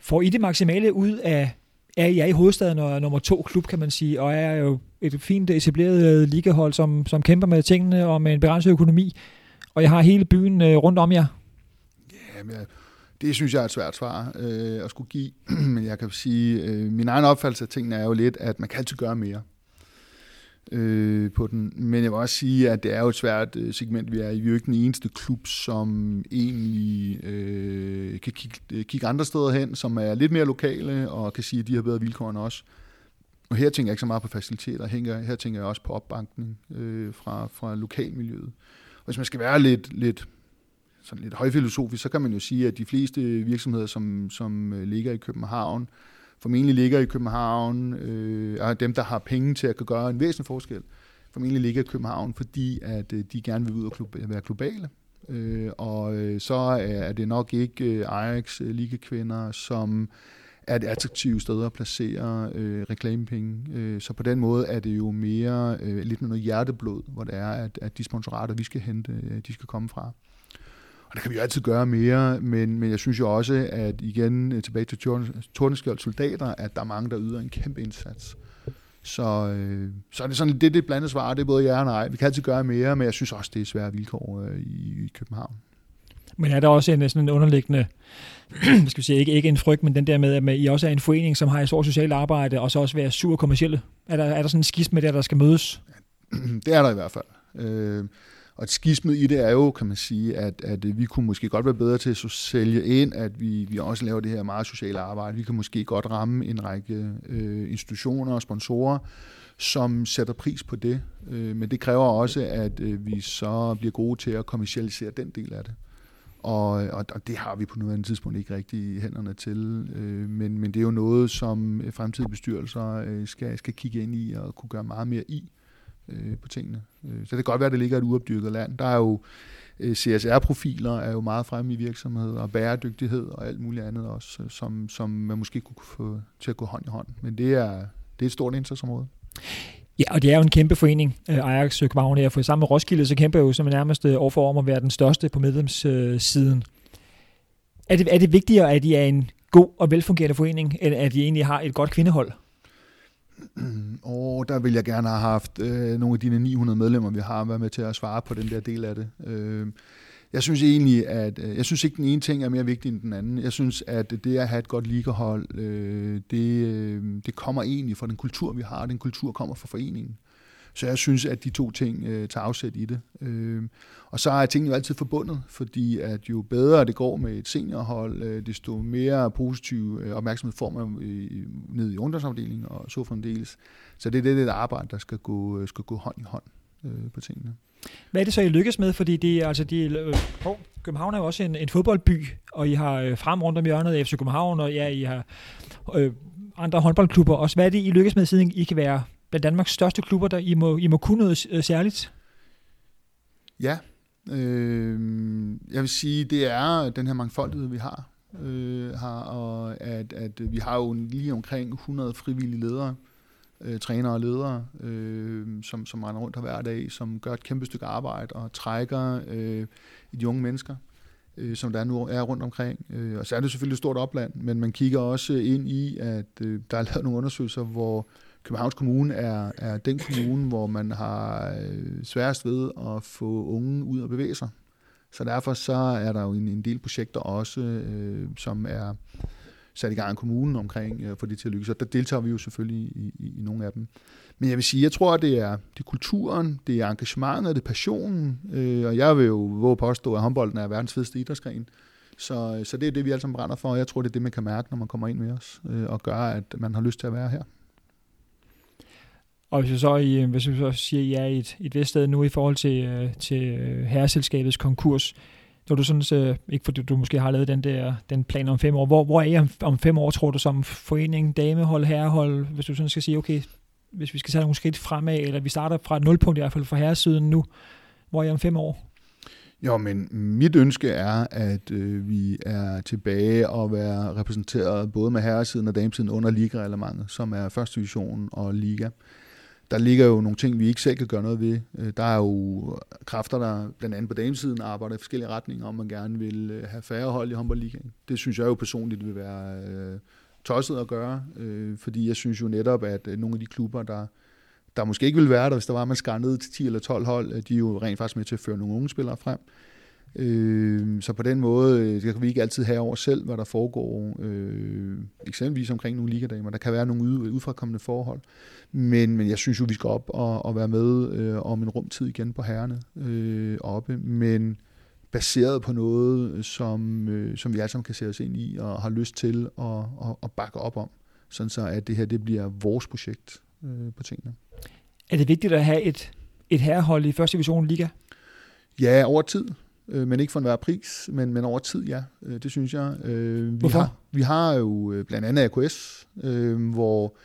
Får I det maksimale ud af, er I er i hovedstaden og nummer to klub, kan man sige, og er jo et fint etableret øh, ligahold, som, som kæmper med tingene og med en begrænset økonomi, og jeg har hele byen øh, rundt om jer? Ja, men det synes jeg er et svært svar øh, at skulle give, men jeg kan sige, øh, min egen opfattelse af tingene er jo lidt, at man kan altid gøre mere øh, på den. Men jeg vil også sige, at det er jo et svært øh, segment, vi er i. Vi er jo ikke den eneste klub, som egentlig øh, kan kigge, øh, kigge andre steder hen, som er lidt mere lokale og kan sige, at de har bedre vilkår end os. Og her tænker jeg ikke så meget på faciliteter, her, her tænker jeg også på opbankning øh, fra, fra lokalmiljøet. Og hvis man skal være lidt, lidt, sådan lidt højfilosofisk, så kan man jo sige, at de fleste virksomheder, som, som øh, ligger i København, formentlig ligger i København, øh, og dem, der har penge til at kunne gøre en væsentlig forskel, formentlig ligger i København, fordi at øh, de gerne vil ud og være globale. Øh, og øh, så er det nok ikke øh, Ajax øh, ligekvinder, som er et attraktivt sted at placere øh, reklamepenge. Øh, så på den måde er det jo mere øh, lidt noget hjerteblod, hvor det er, at, at de sponsorater, vi skal hente, øh, de skal komme fra. Og der kan vi jo altid gøre mere, men, men jeg synes jo også, at igen øh, tilbage til Tordenskjold soldater, at der er mange, der yder en kæmpe indsats. Så, øh, så er det sådan, det, det blandede svar, det er både ja og nej. Vi kan altid gøre mere, men jeg synes også, det er svære vilkår øh, i, i København. Men er der også en, sådan en underliggende, skal vi sige, ikke, ikke en frygt, men den der med, at I også er en forening, som har et stort socialt arbejde, og så også være sur kommersielle? Er der, er der sådan en skisme der, der skal mødes? Det er der i hvert fald. Øh, og skismet i det er jo, kan man sige, at, at vi kunne måske godt være bedre til at sælge ind, at vi, vi også laver det her meget sociale arbejde. Vi kan måske godt ramme en række øh, institutioner og sponsorer, som sætter pris på det. Øh, men det kræver også, at øh, vi så bliver gode til at kommercialisere den del af det. Og, og, og det har vi på nuværende tidspunkt ikke rigtig hænderne til. Øh, men, men det er jo noget, som fremtidige bestyrelser øh, skal, skal kigge ind i og kunne gøre meget mere i øh, på tingene. Øh, så det kan godt være, at det ligger et uopdyrket land. Der er jo øh, CSR-profiler er jo meget fremme i virksomheder, og bæredygtighed og alt muligt andet også, øh, som, som man måske kunne få til at gå hånd i hånd. Men det er, det er et stort indsatsområde. Ja, og det er jo en kæmpe forening, øh, Ajax København her, for sammen med Roskilde, så kæmper jo som nærmest overfor om at være den største på medlemssiden. Er det, er det vigtigere, at I er en god og velfungerende forening, end at I egentlig har et godt kvindehold? Og der vil jeg gerne have haft øh, nogle af dine 900 medlemmer, vi har, været med til at svare på den der del af det. Øh, jeg synes egentlig, at øh, jeg synes ikke, den ene ting er mere vigtig end den anden. Jeg synes, at det at have et godt ligahold, øh, det, øh, det kommer egentlig fra den kultur, vi har. Den kultur kommer fra foreningen. Så jeg synes, at de to ting øh, tager afsæt i det. Øh, og så er tingene jo altid forbundet, fordi at jo bedre det går med et seniorhold, øh, desto mere positiv øh, opmærksomhed får man øh, ned i ungdomsafdelingen og så fremdeles. Så det er det, det arbejde, der skal gå, øh, skal gå hånd i hånd øh, på tingene. Hvad er det så, I lykkes med? Fordi det, altså, de, øh, København er jo også en, en fodboldby, og I har øh, frem rundt om hjørnet FC København, og ja, I har øh, andre håndboldklubber også. Hvad er det, I lykkes med, siden I kan være blandt Danmarks største klubber, der I må, I må kunne noget øh, særligt? Ja, øh, jeg vil sige, det er den her mangfoldighed, vi har. Øh, har og at, at vi har jo lige omkring 100 frivillige ledere, øh, trænere og ledere, øh, som, som render rundt her hver dag, som gør et kæmpe stykke arbejde og trækker øh, de unge mennesker, øh, som der nu er rundt omkring. Øh, og så er det selvfølgelig et stort opland, men man kigger også ind i, at øh, der er lavet nogle undersøgelser, hvor Københavns Kommune er, er den kommune, hvor man har øh, sværest ved at få unge ud og bevæge sig. Så derfor så er der jo en, en del projekter også, øh, som er sat i gang af kommunen omkring øh, for det til at lykkes. Og der deltager vi jo selvfølgelig i, i, i nogle af dem. Men jeg vil sige, jeg tror, at det er, det er kulturen, det er engagementet, det er passionen. Øh, og jeg vil jo våge påstå, at håndbolden er verdens fedeste idrætsgren. Så, så det er det, vi alle sammen brænder for, og jeg tror, det er det, man kan mærke, når man kommer ind med os, øh, og gør, at man har lyst til at være her. Og hvis vi så, i, øh, hvis vi så siger, at I er i et, et vist sted nu i forhold til, øh, til øh, herreselskabets konkurs, når du sådan, så, ikke fordi du måske har lavet den der den plan om fem år, hvor, hvor er I om, om fem år, tror du, som forening, damehold, herrehold, hvis du sådan skal sige, okay, hvis vi skal tage nogle skridt fremad, eller vi starter fra et nulpunkt i hvert fald for herresiden nu, hvor er I om fem år? Jo, men mit ønske er, at øh, vi er tilbage og være repræsenteret både med herresiden og damesiden under liga som er første division og liga der ligger jo nogle ting, vi ikke selv kan gøre noget ved. Øh, der er jo kræfter, der blandt andet på damesiden arbejder i forskellige retninger, om man gerne vil øh, have færre hold i håndboldligaen. Det synes jeg jo personligt vil være øh, tosset at gøre, øh, fordi jeg synes jo netop, at nogle af de klubber, der, der måske ikke ville være der, hvis der var, man skar ned til 10 eller 12 hold, de er jo rent faktisk med til at føre nogle unge spillere frem. Øh, så på den måde øh, kan vi ikke altid have over selv, hvad der foregår, øh, eksempelvis omkring nogle ligadamer. Der kan være nogle ud, udfrakommende forhold, men, men jeg synes jo, vi skal op og, og være med øh, om en rumtid igen på herrene øh, oppe, men baseret på noget, som, øh, som vi alle sammen kan se os ind i og har lyst til at, at, at bakke op om, sådan så at det her det bliver vores projekt øh, på tingene. Er det vigtigt at have et, et herrehold i første division liga? Ja, over tid øh, men ikke for enhver pris, men, men over tid, ja. Øh, det synes jeg. Øh, vi Hvorfor? Har, vi har jo øh, blandt andet AKS, øh, hvor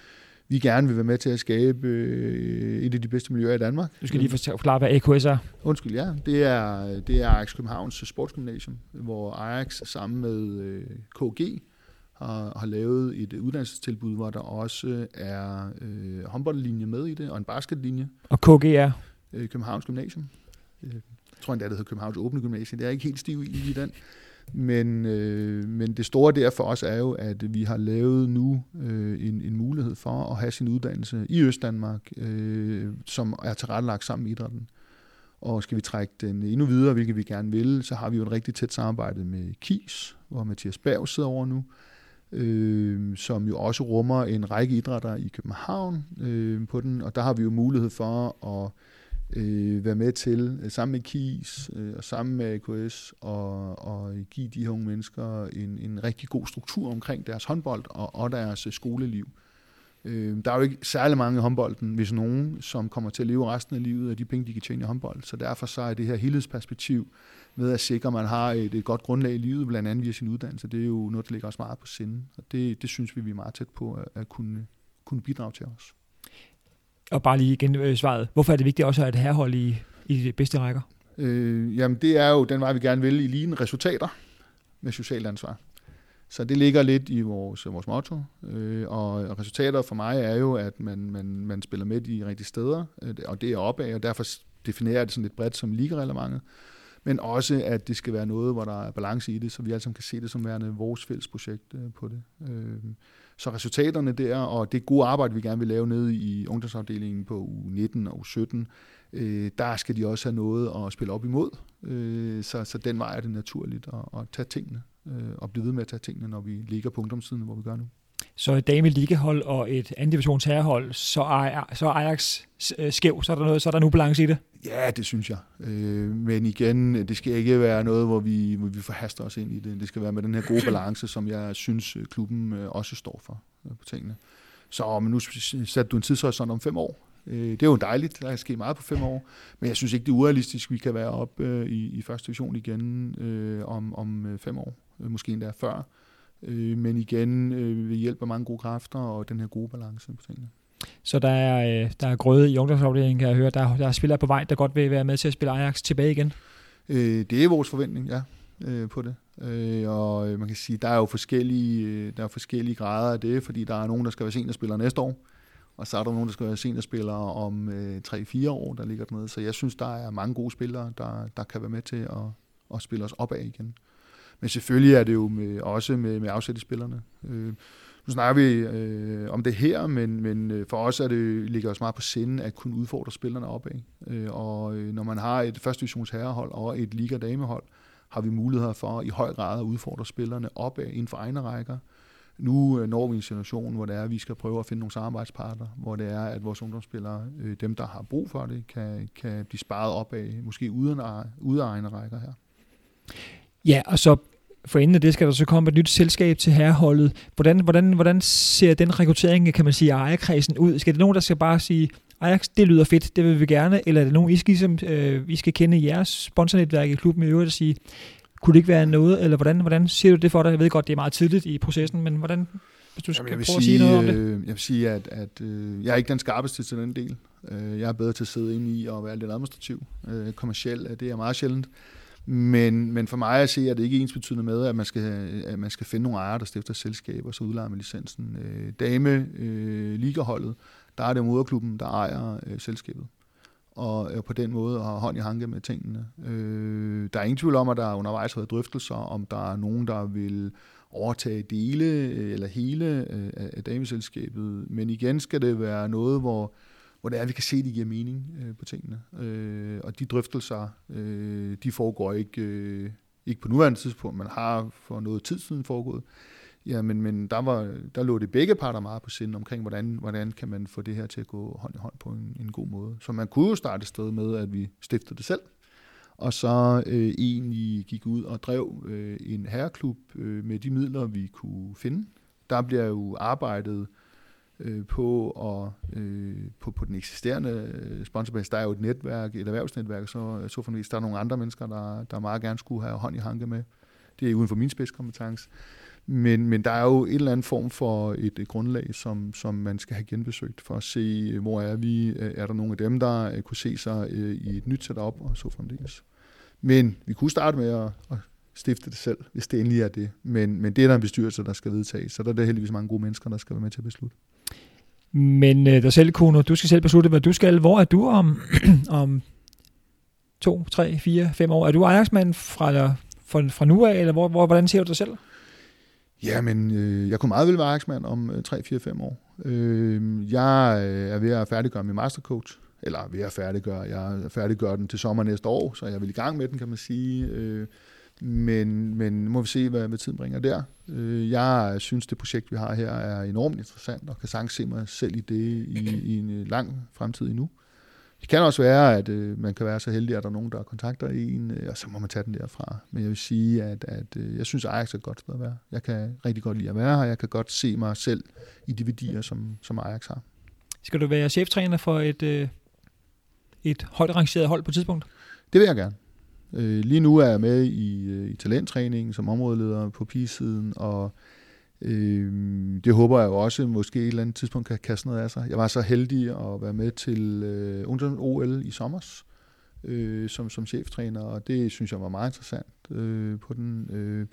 vi gerne vil være med til at skabe øh, et af de bedste miljøer i Danmark. Du skal lige forklare, hvad AKS er. Undskyld, ja. Det er, det er Ajax Københavns Sportsgymnasium, hvor Ajax sammen med øh, KG har, har lavet et uddannelsestilbud, hvor der også er øh, håndboldlinje med i det, og en basketlinje. Og KG er? Øh, Københavns Gymnasium. Tror endda, det hedder Københavns Åbne Gymnasium. Det er ikke helt stiv i, i den. Men, øh, men det store der for os er jo, at vi har lavet nu øh, en, en mulighed for at have sin uddannelse i Østdanmark, øh, som er tilrettelagt sammen med idrætten. Og skal vi trække den endnu videre, hvilket vi gerne vil, så har vi jo et rigtig tæt samarbejde med KIS, hvor Mathias Berg sidder over nu, øh, som jo også rummer en række idrætter i København øh, på den. Og der har vi jo mulighed for at øh, være med til, øh, sammen med KIS øh, og sammen med AKS, og, og give de her unge mennesker en, en rigtig god struktur omkring deres håndbold og, og deres øh, skoleliv. Øh, der er jo ikke særlig mange i håndbolden, hvis nogen, som kommer til at leve resten af livet af de penge, de kan tjene i håndbold. Så derfor så er det her helhedsperspektiv med at sikre, at man har et, et godt grundlag i livet, blandt andet via sin uddannelse, det er jo noget, der ligger os meget på sinde. Og det, det synes vi, vi er meget tæt på at, at kunne, kunne bidrage til os. Og bare lige igen øh, svaret. Hvorfor er det vigtigt også at have herhold i, i de bedste rækker? Øh, jamen det er jo den vej, vi gerne vil i lignende resultater med socialt ansvar. Så det ligger lidt i vores, vores motto, øh, og resultater for mig er jo, at man, man, man spiller med de rigtige steder, øh, og det er opad, og derfor definerer jeg det sådan lidt bredt som ligarelementet, men også, at det skal være noget, hvor der er balance i det, så vi alle sammen kan se det som værende vores fælles projekt øh, på det. Øhm, så resultaterne der, og det gode arbejde, vi gerne vil lave nede i ungdomsafdelingen på u 19 og u 17, øh, der skal de også have noget at spille op imod. Øh, så, så den vej er det naturligt at, at tage tingene, og blive ved med at tage tingene, når vi ligger på ungdomssiden, hvor vi gør nu. Så et dame ligahold og et anden divisions herrehold, så er, så er Ajax øh, skæv, så er der, noget, så er der nu balance i det? Ja, det synes jeg. Øh, men igen, det skal ikke være noget, hvor vi, hvor vi forhaster os ind i det. Det skal være med den her gode balance, som jeg synes, øh, klubben også står for på tingene. Så men nu satte du en tidshorisont om fem år. Det er jo dejligt, der er sket meget på fem år, men jeg synes ikke, det er urealistisk, vi kan være op i, i første division igen øh, om, om fem år, måske endda før. Øh, men igen øh, ved hjælp af mange gode kræfter og den her gode balance på tingene. Så der er, øh, der er grøde i ungdomsafdelingen, kan jeg høre. Der, der er spillere på vej, der godt vil være med til at spille Ajax tilbage igen. Øh, det er vores forventning, ja, øh, på det. Øh, og øh, man kan sige, der er jo forskellige, øh, der er forskellige grader af det, fordi der er nogen, der skal være seniorspillere næste år, og så er der nogen, der skal være seniorspillere om øh, 3-4 år, der ligger dernede. Så jeg synes, der er mange gode spillere, der, der kan være med til at, at spille os opad igen. Men selvfølgelig er det jo med, også med, med afsæt i spillerne. Øh, nu snakker vi øh, om det her, men, men øh, for os er det, ligger os meget på sinde at kunne udfordre spillerne opad. Øh, og øh, når man har et første divisions herrehold og et liga damehold, har vi muligheder for i høj grad at udfordre spillerne opad øh, inden for egne rækker. Nu når vi en situation, hvor det er, at vi skal prøve at finde nogle samarbejdspartnere, hvor det er, at vores ungdomsspillere, øh, dem der har brug for det, kan, kan blive sparet op af, måske uden uden egne rækker her. Ja, og så for inden af det skal der så komme et nyt selskab til herreholdet. Hvordan, hvordan, hvordan ser den rekruttering, kan man sige, af ejerkredsen ud? Skal det nogen, der skal bare sige, Ajax, det lyder fedt, det vil vi gerne, eller er det nogen, I skal, som, øh, I skal kende jeres sponsornetværk i klubben i øvrigt og sige, kunne det ikke være noget, eller hvordan, hvordan ser du det for dig? Jeg ved godt, det er meget tidligt i processen, men hvordan, hvis du skal Jamen, prøve sige, at sige noget om det? Øh, jeg vil sige, at, at øh, jeg er ikke den skarpeste til den del. Øh, jeg er bedre til at sidde inde i og være lidt administrativ. Øh, kommersiel, det er meget sjældent. Men, men for mig at se, er det ikke ens betydende med, at man skal, at man skal finde nogle ejere, der stifter selskaber, og så udlejer med licensen. Øh, dame øh, ligaholdet, der er det moderklubben, der ejer øh, selskabet. Og øh, på den måde har hånd i hanke med tingene. Øh, der er ingen tvivl om, at der undervejs har været drøftelser, om der er nogen, der vil overtage dele øh, eller hele øh, af dameselskabet. Men igen skal det være noget, hvor hvor det er, at vi kan se, at det giver mening øh, på tingene. Øh, og de drøftelser, øh, de foregår ikke, øh, ikke på nuværende tidspunkt, man har for noget tid siden foregået. Ja, men, men der, var, der lå det begge parter meget på sinde omkring, hvordan, hvordan kan man få det her til at gå hånd i hånd på en, en god måde. Så man kunne jo starte et sted med, at vi stiftede det selv, og så øh, egentlig gik ud og drev øh, en herreklub øh, med de midler, vi kunne finde. Der bliver jo arbejdet øh, øh, på, og, øh, på, på den eksisterende øh, sponsorbase. Der er jo et netværk, et erhvervsnetværk, så så for der er nogle andre mennesker, der, der meget gerne skulle have hånd i hanke med, Det er uden for min spidskompetence. Men, men der er jo en eller anden form for et, et grundlag, som, som man skal have genbesøgt for at se, øh, hvor er vi, øh, er der nogle af dem, der kunne se sig i et nyt setup og så fremdeles. Men vi kunne starte med at, at stifte det selv, hvis det endelig er det. Men, men det er der en bestyrelse, der skal vedtage, så der er der heldigvis mange gode mennesker, der skal være med til at beslutte. Men øh, dig selv, Kuno, du skal selv beslutte, hvad du skal. Hvor er du om, om to, tre, fire, fem år? Er du Ajax-mand fra, fra, fra nu af, eller hvor, hvor, hvordan ser du dig selv? Ja, men øh, jeg kunne meget vel være Ajax-mand om øh, 3-4-5 år. Øh, jeg øh, er ved at færdiggøre min mastercoach, eller ved at færdiggøre. Jeg færdiggør den til sommer næste år, så jeg vil i gang med den, kan man sige. Øh, men, men må vi se, hvad, hvad tiden bringer der. Øh, jeg synes, det projekt, vi har her, er enormt interessant, og kan sagtens se mig selv i det i, i en lang fremtid endnu. Det kan også være, at øh, man kan være så heldig, at der er nogen, der kontakter en, øh, og så må man tage den derfra. Men jeg vil sige, at, at øh, jeg synes, Ajax er et godt sted at være. Jeg kan rigtig godt lide at være her. Jeg kan godt se mig selv i de værdier, som, som Ajax har. Skal du være cheftræner for et, øh, et højt rangeret hold på et tidspunkt? Det vil jeg gerne. Øh, lige nu er jeg med i, øh, i talenttræningen som områdeleder på pigesiden, og øh, det håber jeg jo også måske et eller andet tidspunkt kan kaste noget af sig. Jeg var så heldig at være med til øh, ungdoms-OL i sommer øh, som, som cheftræner, og det synes jeg var meget interessant øh, på den. Øh,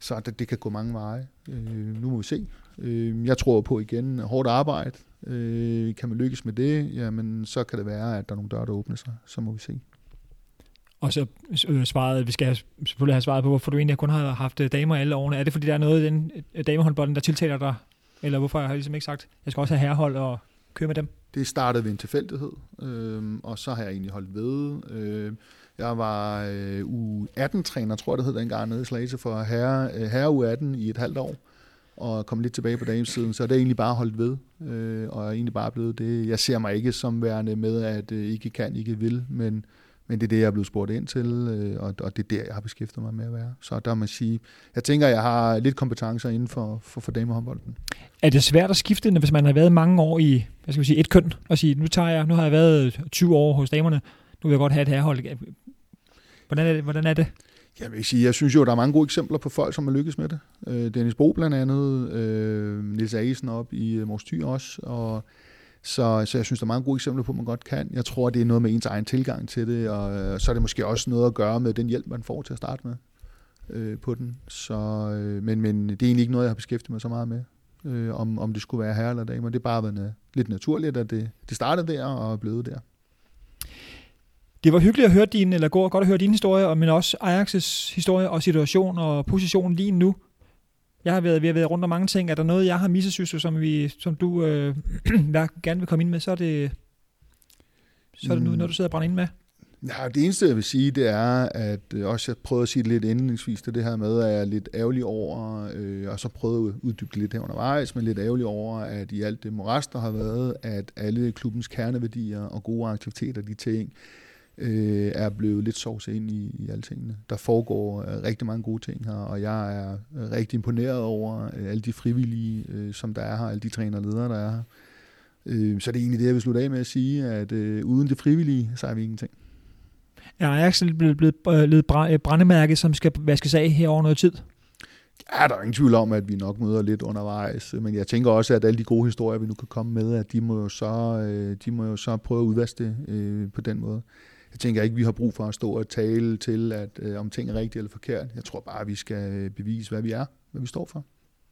så det, det kan gå mange veje. Øh, nu må vi se. Øh, jeg tror på igen hårdt arbejde. Øh, kan man lykkes med det, jamen så kan det være, at der er nogle døre, der åbner sig. Så må vi se. Og så øh, svaret, vi skal selvfølgelig have svaret på, hvorfor du egentlig kun har haft øh, damer alle årene. Er det, fordi der er noget i den øh, damehåndbolden, der tiltaler dig? Eller hvorfor har jeg ligesom ikke sagt, jeg skal også have herrehold og køre med dem? Det startede ved en tilfældighed, øh, og så har jeg egentlig holdt ved. Øh, jeg var øh, U18-træner, tror jeg det hed dengang, nede i Slagelse for herre, øh, herre U18 i et halvt år og kom lidt tilbage på damesiden, så det er egentlig bare holdt ved, øh, og er egentlig bare blevet det. Jeg ser mig ikke som værende med, at øh, ikke kan, ikke vil, men men det er det, jeg er blevet spurgt ind til, øh, og, og det er der, jeg har beskæftiget mig med at være. Så der må man sige, jeg tænker, jeg har lidt kompetencer inden for, for, for damehåndbolden. Er det svært at skifte, hvis man har været mange år i hvad skal vi sige, et køn, og sige, nu, tager jeg, nu har jeg været 20 år hos damerne, nu vil jeg godt have et herhold. Hvordan er det? Hvordan er det? Jeg vil sige, jeg synes jo, der er mange gode eksempler på folk, som har lykkes med det. Øh, Dennis Bo blandt andet, øh, Nils Agesen op i Mors Thy også, og så, så jeg synes, der er mange gode eksempler på, at man godt kan. Jeg tror, det er noget med ens egen tilgang til det, og øh, så er det måske også noget at gøre med den hjælp, man får til at starte med øh, på den. Så, øh, men, men det er egentlig ikke noget, jeg har beskæftiget mig så meget med, øh, om, om det skulle være herre eller dame. Det er bare været lidt naturligt, at det, det startede der og er blevet der. Det var hyggeligt at høre din, eller godt at høre din historie, men også Ajax' historie og situation og position lige nu. Jeg har været, vi har været rundt om mange ting. Er der noget, jeg har misset, synes du, som, vi, som du øh, gerne vil komme ind med, så er det, så er det mm. noget, du sidder og brænder ind med. Ja, det eneste, jeg vil sige, det er, at øh, også jeg prøvede at sige det lidt indledningsvis, det, det her med, at jeg er lidt ærgerlig over, øh, og så prøvede at uddybe lidt her undervejs, men lidt ærgerlig over, at i alt det moras, der har været, at alle klubbens kerneværdier og gode aktiviteter, de ting, øh, er blevet lidt sovset ind i, i alle tingene. Der foregår øh, rigtig mange gode ting her, og jeg er øh, rigtig imponeret over øh, alle de frivillige, øh, som der er her, alle de træner og ledere, der er her. Øh, så det er egentlig det, jeg vil slutte af med at sige, at øh, uden det frivillige, så er vi ingenting. Er Ajax blevet, blevet, blevet brændemærke, som skal vaskes af her over noget tid? Ja, der er ingen tvivl om, at vi nok møder lidt undervejs, men jeg tænker også, at alle de gode historier, vi nu kan komme med, at de må jo så, de må jo så prøve at udvaske det på den måde jeg tænker ikke, vi har brug for at stå og tale til, at øh, om ting er rigtigt eller forkert. Jeg tror bare, at vi skal øh, bevise, hvad vi er, hvad vi står for.